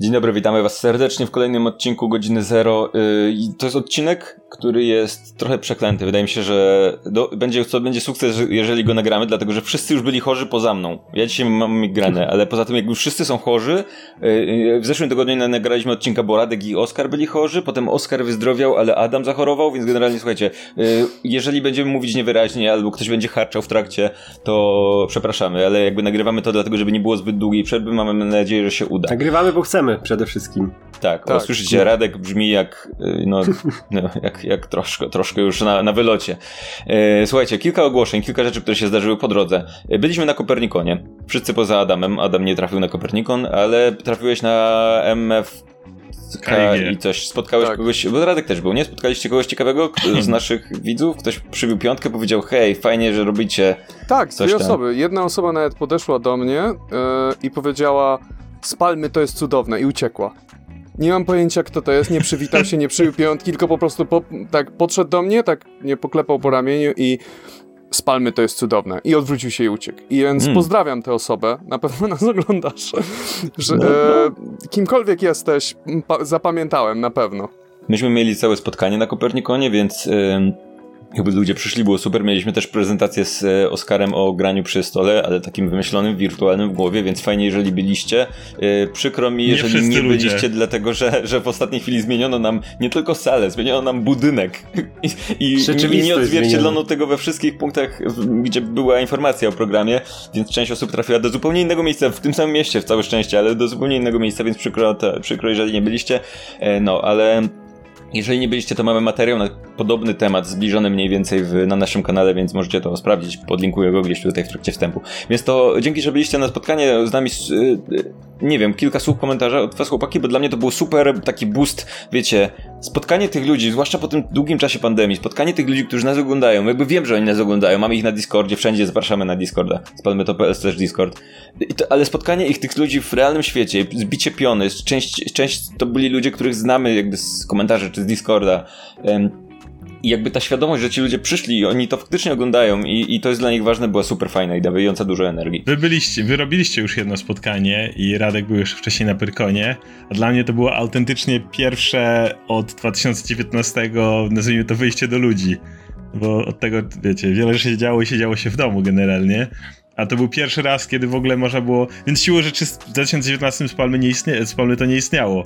Dzień dobry, witamy Was serdecznie w kolejnym odcinku Godziny Zero. Y, to jest odcinek, który jest trochę przeklęty. Wydaje mi się, że do, będzie, to będzie sukces, jeżeli go nagramy, dlatego że wszyscy już byli chorzy poza mną. Ja dzisiaj mam migrenę, ale poza tym, jakby wszyscy są chorzy, y, y, w zeszłym tygodniu nagraliśmy odcinka, bo Radek i Oskar byli chorzy, potem Oskar wyzdrowiał, ale Adam zachorował, więc generalnie słuchajcie, jeżeli będziemy mówić niewyraźnie albo ktoś będzie harczał w trakcie, to przepraszamy, ale jakby nagrywamy to dlatego, żeby nie było zbyt długiej przerwy, mamy nadzieję, że się uda. Nagrywamy, bo chcemy przede wszystkim. Tak, tak. słyszycie, Radek brzmi jak, y, no, no, jak, jak troszkę, troszkę już na, na wylocie. E, słuchajcie, kilka ogłoszeń, kilka rzeczy, które się zdarzyły po drodze. E, byliśmy na Kopernikonie. Wszyscy poza Adamem. Adam nie trafił na Kopernikon, ale trafiłeś na MF i coś. Spotkałeś tak. kogoś, bo Radek też był, nie? Spotkaliście kogoś ciekawego z naszych widzów? Ktoś przybił piątkę, powiedział, hej, fajnie, że robicie Tak, coś dwie tam. osoby. Jedna osoba nawet podeszła do mnie yy, i powiedziała, spalmy, to jest cudowne i uciekła. Nie mam pojęcia, kto to jest, nie przywitał się, nie przyjął piątki, tylko po prostu po, tak podszedł do mnie, tak nie poklepał po ramieniu i spalmy, to jest cudowne. I odwrócił się i uciekł. I więc hmm. pozdrawiam tę osobę, na pewno nas oglądasz. Że, no, e, no. kimkolwiek jesteś, zapamiętałem, na pewno. Myśmy mieli całe spotkanie na Kopernikonie, więc... Jakby ludzie przyszli, było super. Mieliśmy też prezentację z e, Oskarem o graniu przy stole, ale takim wymyślonym, wirtualnym w głowie, więc fajnie, jeżeli byliście. E, przykro mi, jeżeli nie, nie byliście, dlatego że, że w ostatniej chwili zmieniono nam nie tylko salę, zmieniono nam budynek. I, i, i nie odzwierciedlono tego we wszystkich punktach, gdzie była informacja o programie, więc część osób trafiła do zupełnie innego miejsca, w tym samym mieście, w całe szczęście, ale do zupełnie innego miejsca, więc przykro, to, przykro jeżeli nie byliście. E, no, ale jeżeli nie byliście, to mamy materiał na podobny temat, zbliżony mniej więcej w, na naszym kanale, więc możecie to sprawdzić. Podlinkuję go gdzieś tutaj w trakcie wstępu. Więc to dzięki, że byliście na spotkanie z nami. Y, nie wiem, kilka słów komentarza od was chłopaki, bo dla mnie to był super taki boost, wiecie, spotkanie tych ludzi, zwłaszcza po tym długim czasie pandemii, spotkanie tych ludzi, którzy nas oglądają, jakby wiem, że oni nas oglądają, mamy ich na Discordzie, wszędzie zapraszamy na Discorda, to.pl slash Discord, to, ale spotkanie ich, tych ludzi w realnym świecie, zbicie piony, część, część to byli ludzie, których znamy jakby z komentarzy czy z Discorda, i jakby ta świadomość, że ci ludzie przyszli i oni to faktycznie oglądają i, i to jest dla nich ważne, była super fajna i dająca dużo energii. Wy byliście, wy robiliście już jedno spotkanie i Radek był już wcześniej na Pyrkonie, a dla mnie to było autentycznie pierwsze od 2019, nazwijmy to wyjście do ludzi. Bo od tego, wiecie, wiele rzeczy się działo i się działo się w domu generalnie. A to był pierwszy raz, kiedy w ogóle można było. Więc siłą rzeczy w 2019 Spalmy, nie istnie... Spalmy to nie istniało.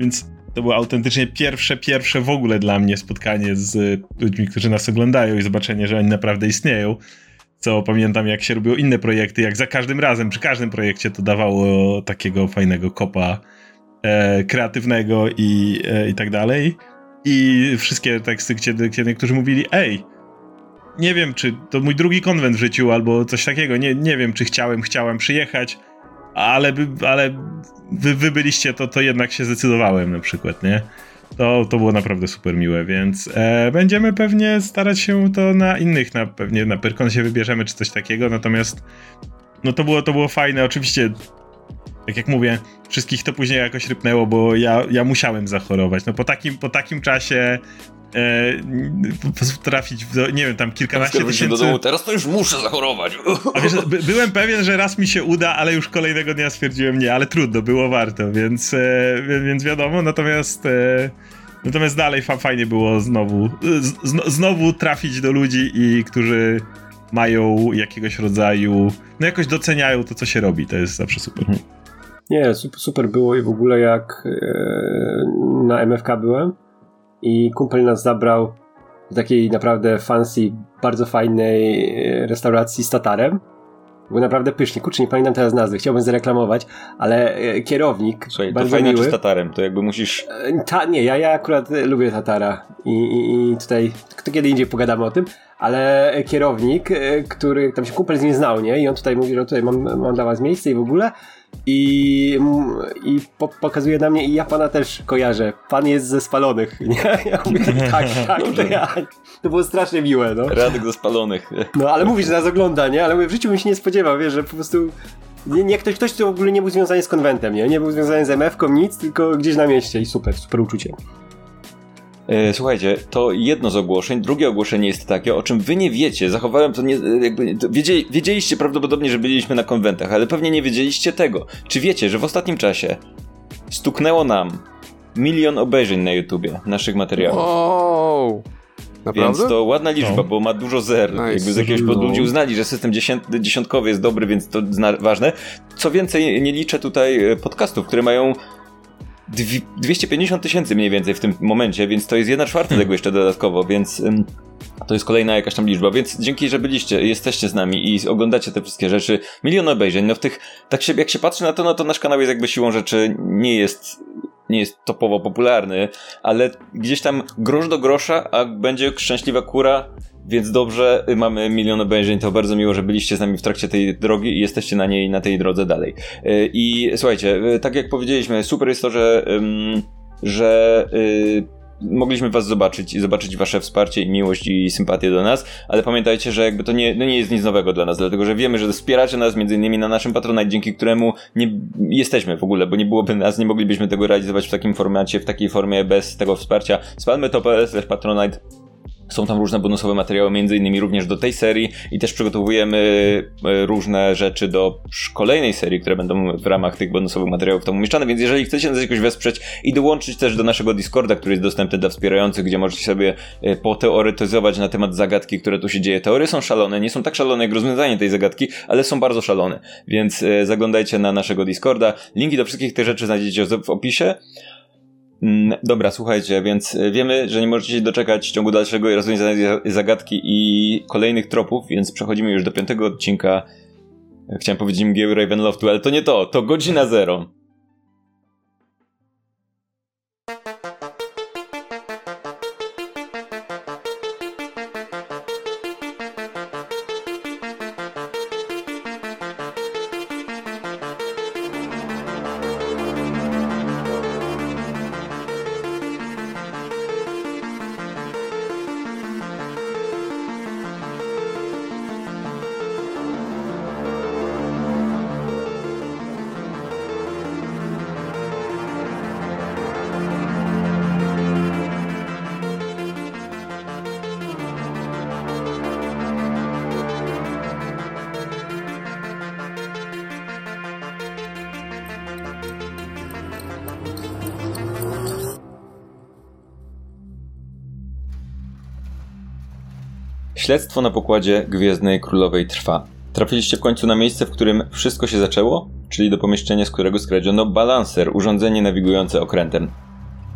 Więc to było autentycznie pierwsze, pierwsze w ogóle dla mnie spotkanie z ludźmi, którzy nas oglądają i zobaczenie, że oni naprawdę istnieją. Co pamiętam, jak się robiło inne projekty, jak za każdym razem, przy każdym projekcie to dawało takiego fajnego kopa e, kreatywnego i, e, i tak dalej. I wszystkie teksty, gdzie, niektórzy mówili, ej, nie wiem, czy to mój drugi konwent w życiu, albo coś takiego, nie, nie wiem, czy chciałem, chciałem przyjechać, ale, ale wy, wy byliście, to, to jednak się zdecydowałem na przykład, nie? To, to było naprawdę super miłe, więc e, będziemy pewnie starać się to na innych, na, pewnie na Pyrkon się wybierzemy czy coś takiego, natomiast no to było, to było fajne, oczywiście tak jak mówię, wszystkich to później jakoś rypnęło, bo ja, ja musiałem zachorować. No po takim, po takim czasie e, trafić w, nie wiem, tam kilkanaście tysięcy... do domu, teraz to już muszę zachorować. A wiesz, by, byłem pewien, że raz mi się uda, ale już kolejnego dnia stwierdziłem nie, ale trudno, było warto, więc, e, więc wiadomo, natomiast... E, natomiast dalej fa fajnie było znowu, z, znowu trafić do ludzi, i którzy mają jakiegoś rodzaju, no jakoś doceniają to, co się robi, to jest zawsze super. Nie, super, super było i w ogóle jak e, na MFK byłem, i kumpel nas zabrał do takiej naprawdę fancy, bardzo fajnej e, restauracji z tatarem. Był naprawdę pysznie. Kurczę, nie pamiętam teraz nazwy, chciałbym zareklamować, ale e, kierownik. Słuchaj, bardzo to fajne miły. z tatarem, to jakby musisz. E, ta, nie, ja, ja akurat lubię tatara i, i, i tutaj to kiedy indziej pogadamy o tym, ale kierownik, który tam się kumpel z nim znał, nie? I on tutaj mówi, że tutaj mam, mam dla was miejsce i w ogóle i, i po, pokazuje na mnie i ja pana też kojarzę. Pan jest ze spalonych, nie? Ja mówię, tak, tak, to ja. To było strasznie miłe, no. Radek ze spalonych. No, ale mówisz, że nas ogląda, nie? Ale mówię, w życiu bym się nie spodziewał, wiesz, że po prostu nie, nie ktoś, ktoś, kto w ogóle nie był związany z konwentem, nie? Nie był związany z MF-ką, nic, tylko gdzieś na mieście i super, super uczucie. E, słuchajcie, to jedno z ogłoszeń. Drugie ogłoszenie jest takie, o czym wy nie wiecie. Zachowałem to nie. Jakby, to wiedzieli, wiedzieliście prawdopodobnie, że byliśmy na konwentach, ale pewnie nie wiedzieliście tego. Czy wiecie, że w ostatnim czasie stuknęło nam milion obejrzeń na YouTubie naszych materiałów. Wow. Naprawdę? Więc to ładna liczba, No. bo ma dużo zer. Nice. Jakby z jakiegoś powodu ludzie uznali, że system dziesiąt, dziesiątkowy jest dobry, więc to ważne. Co więcej, nie liczę tutaj e, podcastów, które mają 250 tysięcy mniej więcej w tym momencie, więc to jest jedna czwarta Hmm. tego jeszcze dodatkowo, więc ym, to jest kolejna jakaś tam liczba. Więc dzięki, że byliście, jesteście z nami i oglądacie te wszystkie rzeczy. Milion obejrzeń. No w tych, tak się, jak się patrzy na to, no to nasz kanał jest jakby siłą rzeczy nie jest nie jest topowo popularny, ale gdzieś tam grosz do grosza, a będzie szczęśliwa kura, więc dobrze, y, mamy milion obejrzeń, to bardzo miło, że byliście z nami w trakcie tej drogi i jesteście na niej, na tej drodze dalej. Y, I słuchajcie, y, tak jak powiedzieliśmy, super jest to, że, że mogliśmy was zobaczyć i zobaczyć wasze wsparcie i miłość i sympatię do nas, ale pamiętajcie, że jakby to nie, no nie jest nic nowego dla nas, dlatego że wiemy, że wspieracie nas między innymi na naszym Patronite, dzięki któremu nie jesteśmy w ogóle, bo nie byłoby nas, nie moglibyśmy tego realizować w takim formacie, w takiej formie bez tego wsparcia. Spalmy to.pl slash Patronite są tam różne bonusowe materiały, między innymi również do tej serii i też przygotowujemy e, różne rzeczy do kolejnej serii, które będą w ramach tych bonusowych materiałów tam umieszczane, więc jeżeli chcecie nas jakoś wesprzeć i dołączyć też do naszego Discorda, który jest dostępny dla wspierających, gdzie możecie sobie e, poteoretyzować na temat zagadki, które tu się dzieje. Teorie są szalone, nie są tak szalone jak rozwiązanie tej zagadki, ale są bardzo szalone, więc e, zaglądajcie na naszego Discorda. Linki do wszystkich tych rzeczy znajdziecie w opisie. Mm, Dobra, słuchajcie, więc y, wiemy, że nie możecie się doczekać ciągu dalszego rozwiązania zagadki i kolejnych tropów, więc przechodzimy już do piątego odcinka. Chciałem powiedzieć mgieł Ravenloftu, ale to nie to, to godzina zero. Śledztwo na pokładzie Gwiezdnej Królowej trwa. Trafiliście w końcu na miejsce, w którym wszystko się zaczęło, czyli do pomieszczenia, z którego skradziono balanser, urządzenie nawigujące okrętem.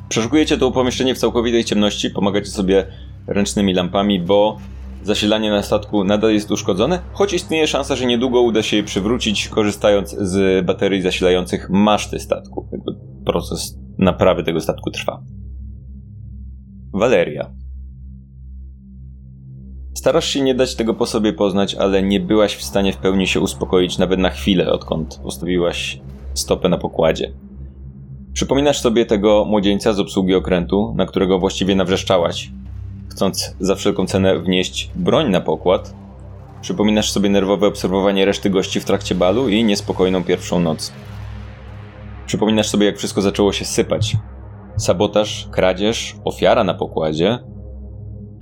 Przeszukujecie to pomieszczenie w całkowitej ciemności, pomagacie sobie ręcznymi lampami, bo zasilanie na statku nadal jest uszkodzone, choć istnieje szansa, że niedługo uda się je przywrócić, korzystając z baterii zasilających maszty statku. Proces naprawy tego statku trwa. Waleria. Starasz się nie dać tego po sobie poznać, ale nie byłaś w stanie w pełni się uspokoić nawet na chwilę, odkąd postawiłaś stopę na pokładzie. Przypominasz sobie tego młodzieńca z obsługi okrętu, na którego właściwie nawrzeszczałaś, chcąc za wszelką cenę wnieść broń na pokład. Przypominasz sobie nerwowe obserwowanie reszty gości w trakcie balu i niespokojną pierwszą noc. Przypominasz sobie, jak wszystko zaczęło się sypać. Sabotaż, kradzież, ofiara na pokładzie,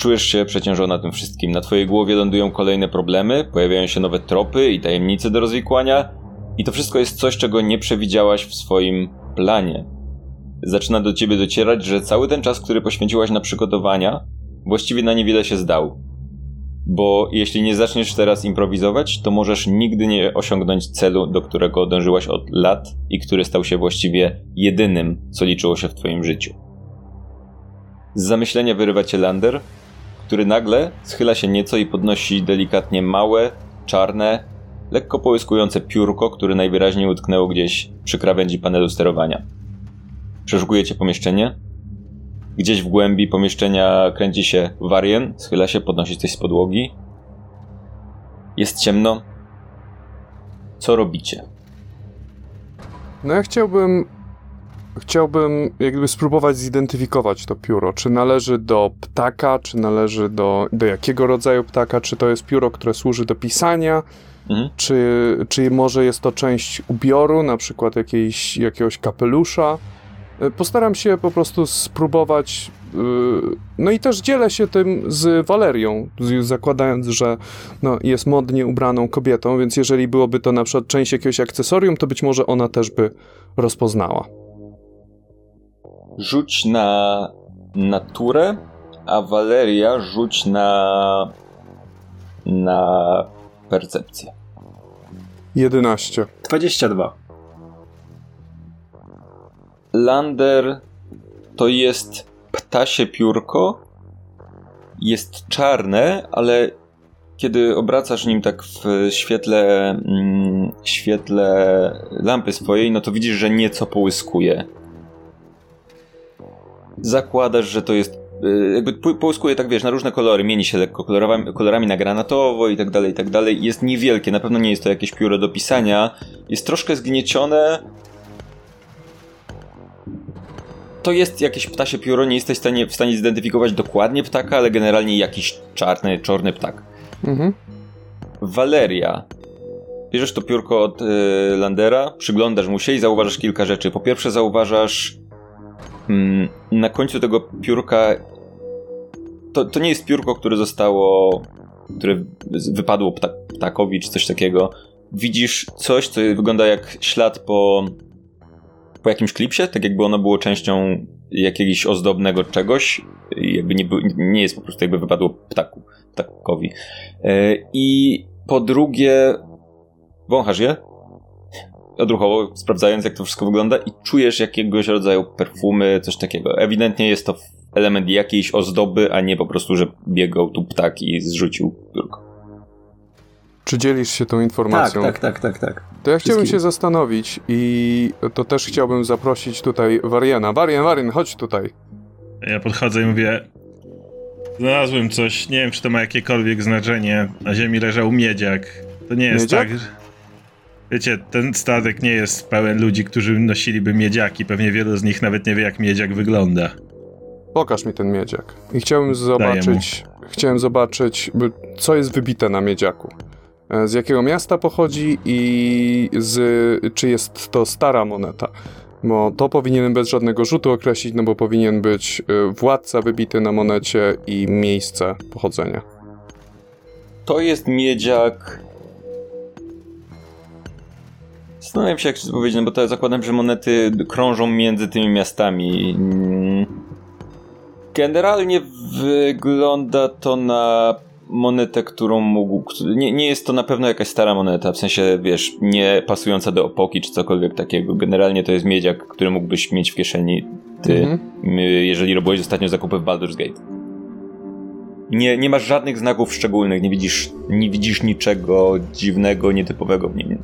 Czujesz się przeciążona tym wszystkim. Na twojej głowie lądują kolejne problemy, pojawiają się nowe tropy i tajemnice do rozwikłania, i to wszystko jest coś, czego nie przewidziałaś w swoim planie. Zaczyna do ciebie docierać, że cały ten czas, który poświęciłaś na przygotowania, właściwie na niewiele się zdał. Bo jeśli nie zaczniesz teraz improwizować, to możesz nigdy nie osiągnąć celu, do którego dążyłaś od lat i który stał się właściwie jedynym, co liczyło się w twoim życiu. Z zamyślenia wyrywa cię Lander, który nagle schyla się nieco i podnosi delikatnie małe, czarne, lekko połyskujące piórko, które najwyraźniej utknęło gdzieś przy krawędzi panelu sterowania. Przeszukujecie pomieszczenie. Gdzieś w głębi pomieszczenia kręci się Warien, schyla się, podnosi coś z podłogi. Jest ciemno. Co robicie? No ja chciałbym. Chciałbym jakby spróbować zidentyfikować to pióro. Czy należy do ptaka, czy należy do, do jakiego rodzaju ptaka, czy to jest pióro, które służy do pisania, Mhm. czy, czy może jest to część ubioru, na przykład jakiejś, jakiegoś kapelusza. Y, Postaram się po prostu spróbować. y, No i też dzielę się tym z Walerią, zakładając, że no, jest modnie ubraną kobietą, więc jeżeli byłoby to na przykład część jakiegoś akcesorium, to być może ona też by rozpoznała. Rzuć na naturę, a Valeria rzuć na na percepcję. 11. 22. Lander to jest ptasie piórko. Jest czarne, ale kiedy obracasz nim tak w świetle, mm, świetle lampy swojej, no to widzisz, że nieco połyskuje. Zakładasz, że to jest y, jakby połyskuje tak wiesz, na różne kolory, mieni się lekko kolorami, kolorami na granatowo i tak dalej, i tak dalej. Jest niewielkie, na pewno nie jest to jakieś pióro do pisania. Jest troszkę zgniecione, to jest jakieś ptasie pióro, nie jesteś w stanie, w stanie zidentyfikować dokładnie ptaka, ale generalnie jakiś czarny, czarny ptak. Mhm. Valeria. Bierzesz to piórko od y, Landera, przyglądasz mu się i zauważasz kilka rzeczy. Po pierwsze zauważasz na końcu tego piórka to, to nie jest piórko, które zostało które wypadło ptak, ptakowi czy coś takiego. Widzisz coś, co wygląda jak ślad po po jakimś klipsie, tak jakby ono było częścią jakiegoś ozdobnego czegoś, jakby nie, nie jest po prostu jakby wypadło ptaku, ptakowi. E, I po drugie, wąchasz je, odruchowo sprawdzając jak to wszystko wygląda i czujesz jakiegoś rodzaju perfumy, coś takiego. Ewidentnie jest to element jakiejś ozdoby, a nie po prostu, że biegał tu ptak i zrzucił piórko. Czy dzielisz się tą informacją? Tak, tak, tak, tak, tak. To ja chciałbym się zastanowić i to też chciałbym zaprosić tutaj Wariana. Warian, Warian, chodź tutaj. Ja podchodzę i mówię, znalazłem coś, nie wiem czy to ma jakiekolwiek znaczenie, na ziemi leżał miedziak. To nie jest miedziak? tak, Wiecie, ten statek nie jest pełen ludzi, którzy nosiliby miedziaki. Pewnie wielu z nich nawet nie wie, jak miedziak wygląda. Pokaż mi ten miedziak. I chciałbym zobaczyć, chciałem zobaczyć, co jest wybite na miedziaku. E, z jakiego miasta pochodzi i z, czy jest to stara moneta. Bo to powinienem bez żadnego rzutu określić, no bo powinien być e, władca wybity na monecie i miejsce pochodzenia. To jest miedziak. Zastanawiam się, jak to powiedzieć, no bo to zakładam, że monety krążą między tymi miastami. Generalnie wygląda to na monetę, którą mógł. Nie, nie jest to na pewno jakaś stara moneta, w sensie, wiesz, nie pasująca do epoki czy cokolwiek takiego. Generalnie to jest miedziak, który mógłbyś mieć w kieszeni ty, mhm. jeżeli robiłeś ostatnio zakupy w Baldur's Gate. Nie, nie masz żadnych znaków szczególnych, nie widzisz, nie widzisz niczego dziwnego, nietypowego w nim.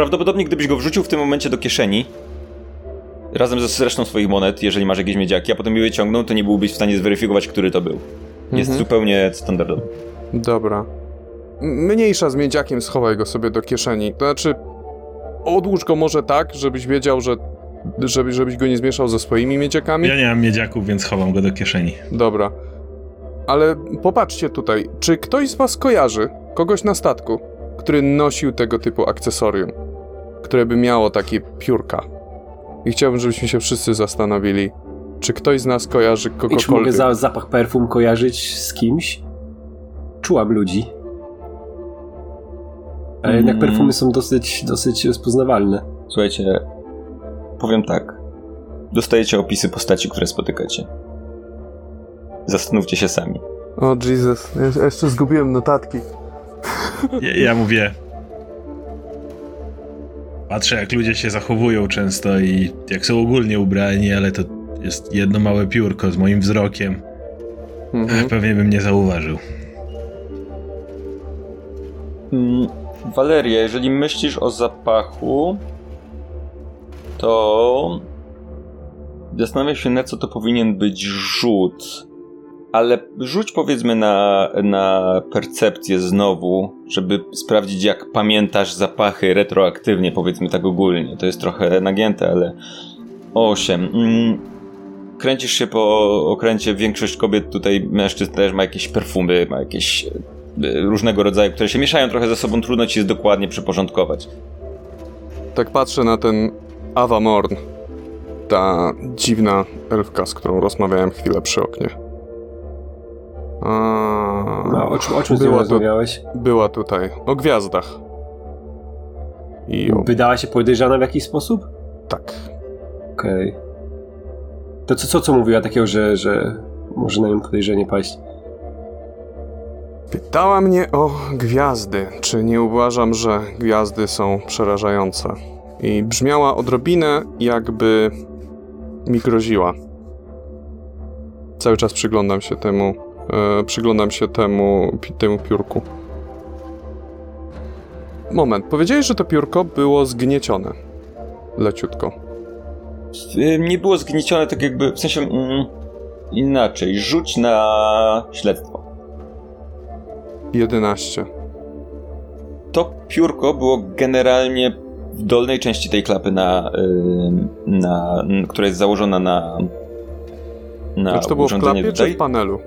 Prawdopodobnie gdybyś go wrzucił w tym momencie do kieszeni, razem ze resztą swoich monet, jeżeli masz jakieś miedziaki, a potem je wyciągnął, to nie byłbyś w stanie zweryfikować, który to był. Jest mhm. zupełnie standardowy. Dobra. Mniejsza z miedziakiem, schowaj go sobie do kieszeni. To znaczy, odłóż go może tak, żebyś wiedział, że żeby, żebyś go nie zmieszał ze swoimi miedziakami. Ja nie mam miedziaków, więc chowam go do kieszeni. Dobra. Ale popatrzcie tutaj, czy ktoś z was kojarzy kogoś na statku, który nosił tego typu akcesorium, które by miało takie piórka? I chciałbym, żebyśmy się wszyscy zastanowili, czy ktoś z nas kojarzy kogokolwiek? I czy mogę za zapach perfum kojarzyć z kimś? Czułam ludzi. Ale jednak mm. perfumy są dosyć, dosyć rozpoznawalne. Słuchajcie, powiem tak. Dostajecie opisy postaci, które spotykacie. Zastanówcie się sami. O Jesus, ja jeszcze zgubiłem notatki. Ja, ja mówię. Patrzę, jak ludzie się zachowują często i jak są ogólnie ubrani, ale to jest jedno małe piórko z moim wzrokiem. Mhm. Pewnie bym nie zauważył. Mm, Waleria, jeżeli myślisz o zapachu, to zastanawiam się, na co to powinien być rzut. Ale rzuć powiedzmy na, na percepcję znowu, żeby sprawdzić, jak pamiętasz zapachy retroaktywnie, powiedzmy tak ogólnie. To jest trochę nagięte, ale 8 kręcisz się po okręcie, większość kobiet tutaj, mężczyzn też ma jakieś perfumy, ma jakieś e, różnego rodzaju, które się mieszają trochę ze sobą, trudno ci jest dokładnie przyporządkować. Tak patrzę na ten Ava Morn, ta dziwna elfka, z którą rozmawiałem chwilę przy oknie. A... No, o czym, o czym była rozmawiałeś? Była tutaj, o gwiazdach. I o... Wydała się podejrzana w jakiś sposób? Tak. Okej. Okay. To co, co, co mówiła takiego, że, że może na nią podejrzenie paść? Pytała mnie o gwiazdy. Czy nie uważam, że gwiazdy są przerażające? I brzmiała odrobinę, jakby mi groziła. Cały czas przyglądam się temu, przyglądam się temu, temu piórku. Moment, powiedziałeś, że to piórko było zgniecione. Leciutko. Y, Nie było zgniecione tak jakby, w sensie mm, inaczej. Rzuć na śledztwo. 11. To piórko było generalnie w dolnej części tej klapy, na, ym, na, n- która jest założona na, na Znaczy to było w klapie czy tutaj. w panelu?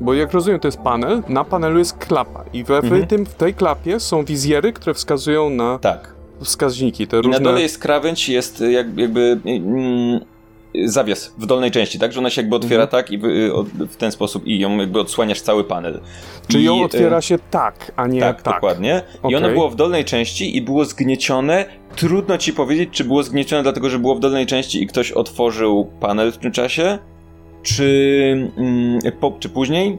Bo jak rozumiem, to jest panel, na panelu jest klapa i we w, Mhm. tym, w tej klapie są wizjery, które wskazują na Tak. wskaźniki, te I różne... na dole jest krawędź, jest y, jak, jakby mm, zawias w dolnej części, tak? Że ona się jakby otwiera Mhm. tak i w ten sposób i ją jakby odsłaniasz cały panel. Czy I, ją y, otwiera się tak, a nie Tak, tak? dokładnie. I Okej. ono było w dolnej części i było zgniecione. Trudno ci powiedzieć, czy było zgniecione dlatego, że było w dolnej części i ktoś otworzył panel w tym czasie, czy, mm, po, czy później,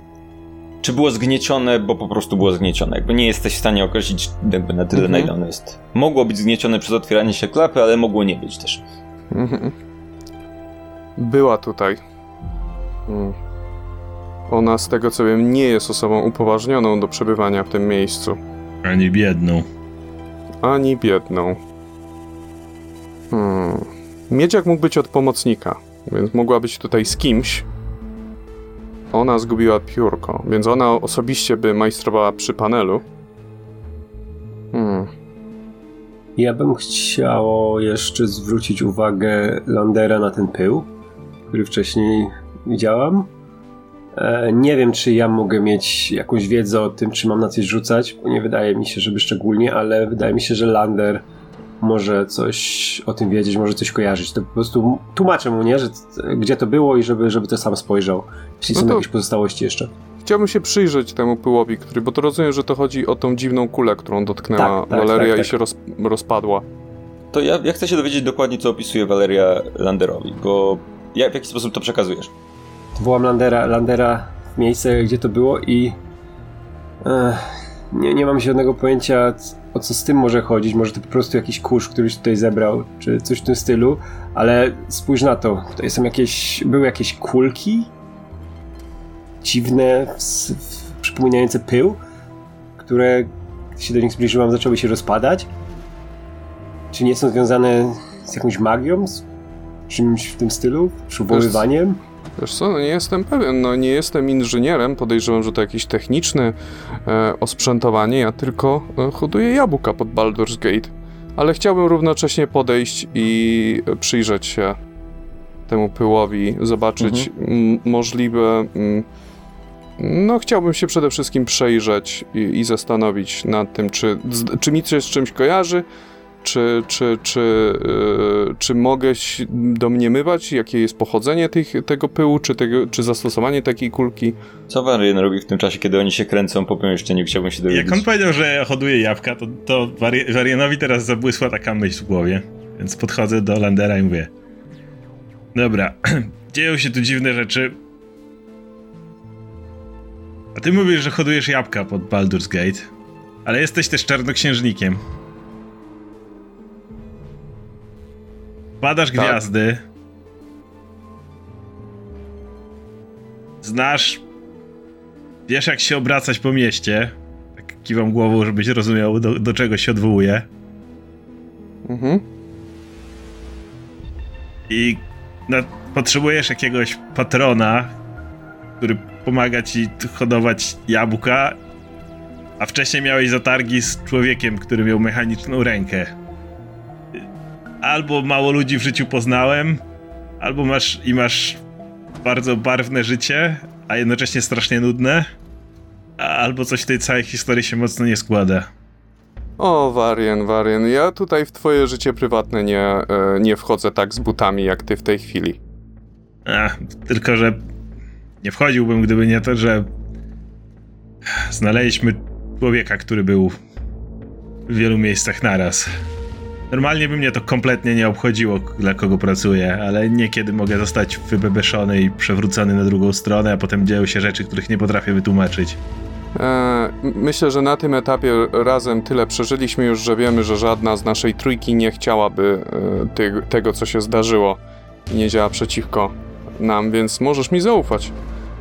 czy było zgniecione, bo po prostu było zgniecione. Jakby nie jesteś w stanie określić jakby na tyle, Mhm. na ile ono jest. Mogło być zgniecione przez otwieranie się klapy, ale mogło nie być też. Mhm. Była tutaj. Mm. Ona, z tego co wiem, nie jest osobą upoważnioną do przebywania w tym miejscu. Ani biedną. Ani biedną. Hmm. Miedziak mógł być od pomocnika, więc mogła być tutaj z kimś. Ona zgubiła piórko, więc ona osobiście by majstrowała przy panelu. Hmm. Ja bym chciał jeszcze zwrócić uwagę Landera na ten pył, który wcześniej widziałam. E, nie wiem, czy ja mogę mieć jakąś wiedzę o tym, czy mam na coś rzucać, bo nie wydaje mi się, żeby szczególnie, ale wydaje mi się, że Lander może coś o tym wiedzieć, może coś kojarzyć. To po prostu tłumaczę mu, nie, że gdzie to było i żeby, żeby to sam spojrzał. Jeśli No są jakieś pozostałości jeszcze. Chciałbym się przyjrzeć temu pyłowi, który, bo to rozumiem, że to chodzi o tą dziwną kulę, którą dotknęła Tak, tak, Valeria tak, i tak. się roz, rozpadła. To ja, ja chcę się dowiedzieć dokładnie, co opisuje Valeria Landerowi, bo jak, w jaki sposób to przekazujesz? Wołam Landera, Landera w miejsce, gdzie to było i Ech, nie, nie mam żadnego pojęcia, o co z tym może chodzić. Może to po prostu jakiś kurz, któryś tutaj zebrał, czy coś w tym stylu, ale spójrz na to. Tutaj są jakieś, były jakieś kulki dziwne, przypominające pył, które gdy się do nich zbliżyłam, zaczęły się rozpadać. Czy nie są związane z jakąś magią, z czymś w tym stylu, przywoływaniem? Wiesz co, no nie jestem pewien, no nie jestem inżynierem, podejrzewam, że to jakiś techniczny e, osprzętowanie, ja tylko e, hoduję jabłka pod Baldur's Gate. Ale chciałbym równocześnie podejść i przyjrzeć się temu pyłowi, zobaczyć m, możliwe... M, no, chciałbym się przede wszystkim przejrzeć i, i zastanowić nad tym, czy, z- czy mi coś z czymś kojarzy, czy, czy, czy, yy, czy mogę domniemywać, jakie jest pochodzenie tych, tego pyłu, czy, tego, czy zastosowanie takiej kulki? Co Varian robi w tym czasie, kiedy oni się kręcą po pomieszczeniu? Chciałbym się dowiedzieć. Jak on powiedział, że hoduje jabłka, to, to Warianowi teraz zabłysła taka myśl w głowie. Więc podchodzę do Landera i mówię: Dobra, dzieją się tu dziwne rzeczy. A ty mówisz, że hodujesz jabłka pod Baldur's Gate, ale jesteś też czarnoksiężnikiem. Badasz Tak. gwiazdy. Znasz Wiesz, jak się obracać po mieście. Tak kiwam głową, żebyś rozumiał, do, do czego się odwołuje. Mhm. I no, potrzebujesz jakiegoś patrona, który pomaga ci hodować jabłka. A wcześniej miałeś zatargi z człowiekiem, który miał mechaniczną rękę. Albo mało ludzi w życiu poznałem, albo masz i masz bardzo barwne życie, a jednocześnie strasznie nudne. Albo coś w tej całej historii się mocno nie składa. O, Varian, Varian, ja tutaj w twoje życie prywatne nie, e, nie wchodzę tak z butami, jak ty w tej chwili. A, tylko, że nie wchodziłbym, gdyby nie to, że znaleźliśmy człowieka, który był w wielu miejscach naraz. Normalnie by mnie to kompletnie nie obchodziło, dla kogo pracuję, ale niekiedy mogę zostać wybebeszony i przewrócony na drugą stronę, a potem dzieją się rzeczy, których nie potrafię wytłumaczyć. E, myślę, że na tym etapie razem tyle przeżyliśmy już, że wiemy, że żadna z naszej trójki nie chciałaby e, tego, co się zdarzyło i nie działa przeciwko nam, więc możesz mi zaufać.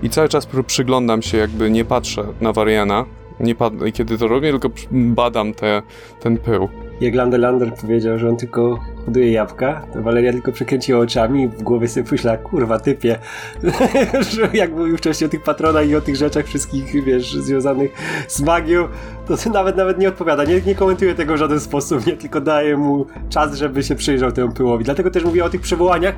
I cały czas przyglądam się, jakby nie patrzę na Wariana, nie kiedy to robię, tylko badam te, ten pył. Jak Lander Lander powiedział, że on tylko hoduje jabłka, to Waleria tylko przekręciła oczami i w głowie sobie myślała, kurwa typie, że jak mówił wcześniej o tych patronach i o tych rzeczach wszystkich, wiesz, związanych z magią, to nawet nawet nie odpowiada, nie, nie komentuje tego w żaden sposób, nie tylko daje mu czas, żeby się przyjrzał temu pyłowi. Dlatego też mówię o tych przywołaniach,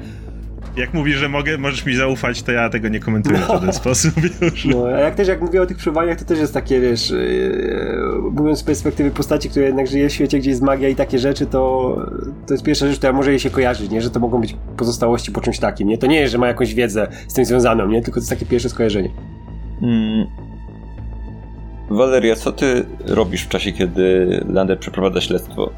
jak mówisz, że mogę, możesz mi zaufać, to ja tego nie komentuję no. w żaden sposób już. No, a jak też jak mówię o tych przebywaniach, to też jest takie, wiesz, yy, mówiąc z perspektywy postaci, która jednak żyje w świecie, gdzie jest magia i takie rzeczy, to to jest pierwsza rzecz, która może jej się kojarzyć, nie? Że to mogą być pozostałości po czymś takim, nie? To nie jest, że ma jakąś wiedzę z tym związaną, nie? Tylko to jest takie pierwsze skojarzenie. Hmm. Waleria, co ty robisz w czasie, kiedy Lander przeprowadza śledztwo?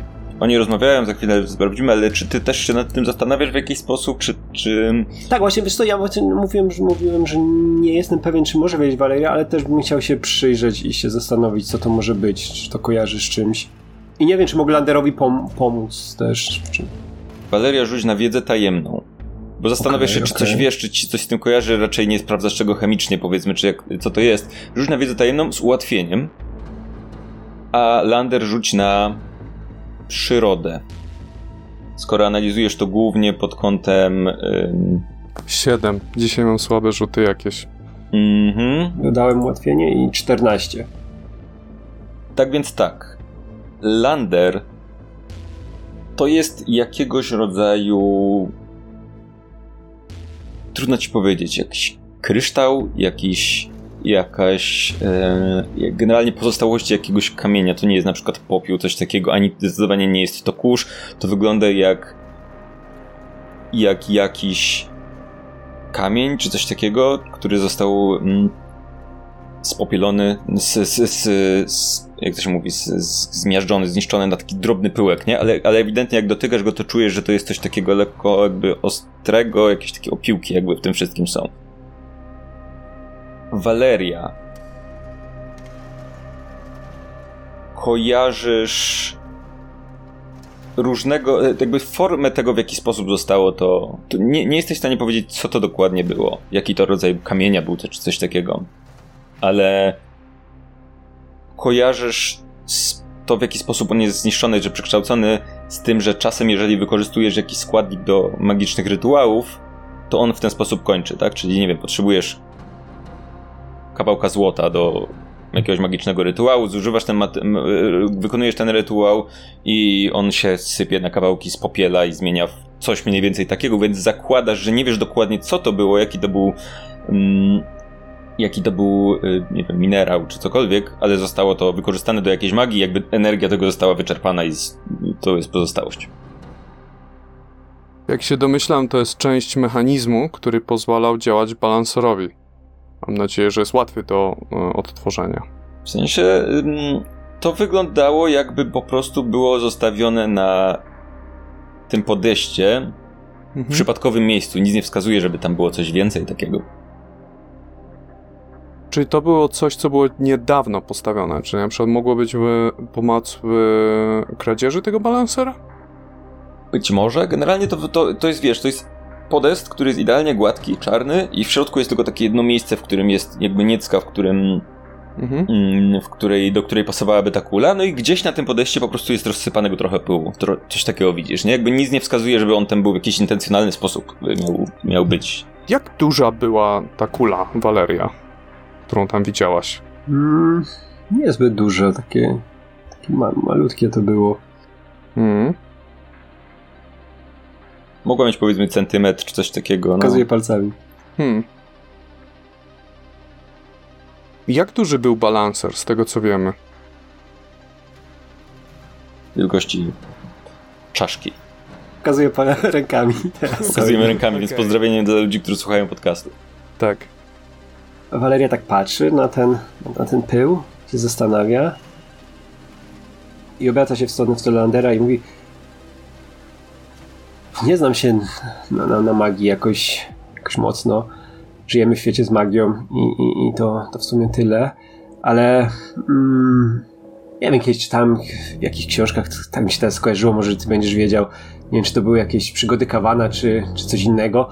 Oni rozmawiają, za chwilę sprawdzimy, ale czy ty też się nad tym zastanawiasz w jakiś sposób, czy... czy... Tak, właśnie, wiesz co, ja mówiłem, że, mówiłem, że nie jestem pewien, czy może wiedzieć Valeria, ale też bym chciał się przyjrzeć i się zastanowić, co to może być, czy to kojarzy z czymś. I nie wiem, czy mogę Landerowi pom pomóc też. Czy... Valeria rzuć na wiedzę tajemną. Bo zastanawiasz okay, się, czy okay. coś wiesz, czy ci coś z tym kojarzy, raczej nie sprawdzasz czego chemicznie, powiedzmy, czy jak, co to jest. Rzuć na wiedzę tajemną z ułatwieniem, a Lander rzuć na przyrodę. Skoro analizujesz to głównie pod kątem. Ym... 7. Dzisiaj mam słabe rzuty jakieś. Mhm. Dodałem ułatwienie i 14. Tak więc tak. Lander to jest jakiegoś rodzaju. Trudno ci powiedzieć, jakiś kryształ, jakiś jakaś e, generalnie pozostałości jakiegoś kamienia. To nie jest na przykład popiół, coś takiego, ani zdecydowanie nie jest to kurz. To wygląda jak jak jakiś kamień czy coś takiego, który został mm, spopielony, z, z, z, z, jak to się mówi, zmiażdżony, zniszczony na taki drobny pyłek, nie? Ale, ale ewidentnie jak dotykasz go, to czujesz, że to jest coś takiego lekko jakby ostrego, jakieś takie opiłki jakby w tym wszystkim są. Waleria. Kojarzysz różnego, e, jakby formę tego, w jaki sposób zostało to. to nie, nie, jesteś w stanie powiedzieć, co to dokładnie było, jaki to rodzaj kamienia był, czy coś takiego. Ale kojarzysz to, w jaki sposób on jest zniszczony, czy przekształcony, z tym, że czasem, jeżeli wykorzystujesz jakiś składnik do magicznych rytuałów, to on w ten sposób kończy, tak? Czyli, nie wiem, potrzebujesz kawałka złota do jakiegoś magicznego rytuału, zużywasz ten, wykonujesz ten rytuał i on się sypie na kawałki z popiela i zmienia w coś mniej więcej takiego, więc zakładasz, że nie wiesz dokładnie co to było, jaki to był mm, jaki to był, y, nie wiem, minerał czy cokolwiek, ale zostało to wykorzystane do jakiejś magii, jakby energia tego została wyczerpana i to jest pozostałość. Jak się domyślam, to jest część mechanizmu, który pozwalał działać balansorowi. Mam nadzieję, że jest łatwy do e, odtworzenia. W sensie to wyglądało jakby po prostu było zostawione na tym podejście mhm. w przypadkowym miejscu. Nic nie wskazuje, żeby tam było coś więcej takiego. Czyli to było coś, co było niedawno postawione? Czy na przykład mogło być pomoc w kradzieży tego balansera? Być może. Generalnie to, to, to jest, wiesz, to jest podest, który jest idealnie gładki, czarny i w środku jest tylko takie jedno miejsce, w którym jest jakby niecka, w którym Mhm. Mm, w której, do której pasowałaby ta kula, no i gdzieś na tym podejście po prostu jest rozsypanego trochę pyłu. Tro, coś takiego widzisz, nie? Jakby nic nie wskazuje, żeby on tam był w jakiś intencjonalny sposób miał, miał być. Jak duża była ta kula, Valeria, którą tam widziałaś? Mm, niezbyt duża, takie, takie ma, malutkie to było. Mm. Mogła mieć powiedzmy centymetr czy coś takiego. No. Pokazuje palcami. Hmm. Jak duży był balancer, z tego co wiemy? Wielkości czaszki. Pokazuje pan rękami. Pokazujemy rękami, okay. więc pozdrowienie dla ludzi, którzy słuchają podcastu. Tak. Waleria tak patrzy na ten, na ten pył, się zastanawia i obraca się w stronę Stolandera i mówi nie znam się na, na, na magii jakoś, jakoś mocno. Żyjemy w świecie z magią i, i, i to, to w sumie tyle. Ale mm, nie wiem, kiedyś czytałem w jakichś książkach, tak mi się teraz skojarzyło, może ty będziesz wiedział. Nie wiem, czy to były jakieś przygody Kawana, czy, czy coś innego,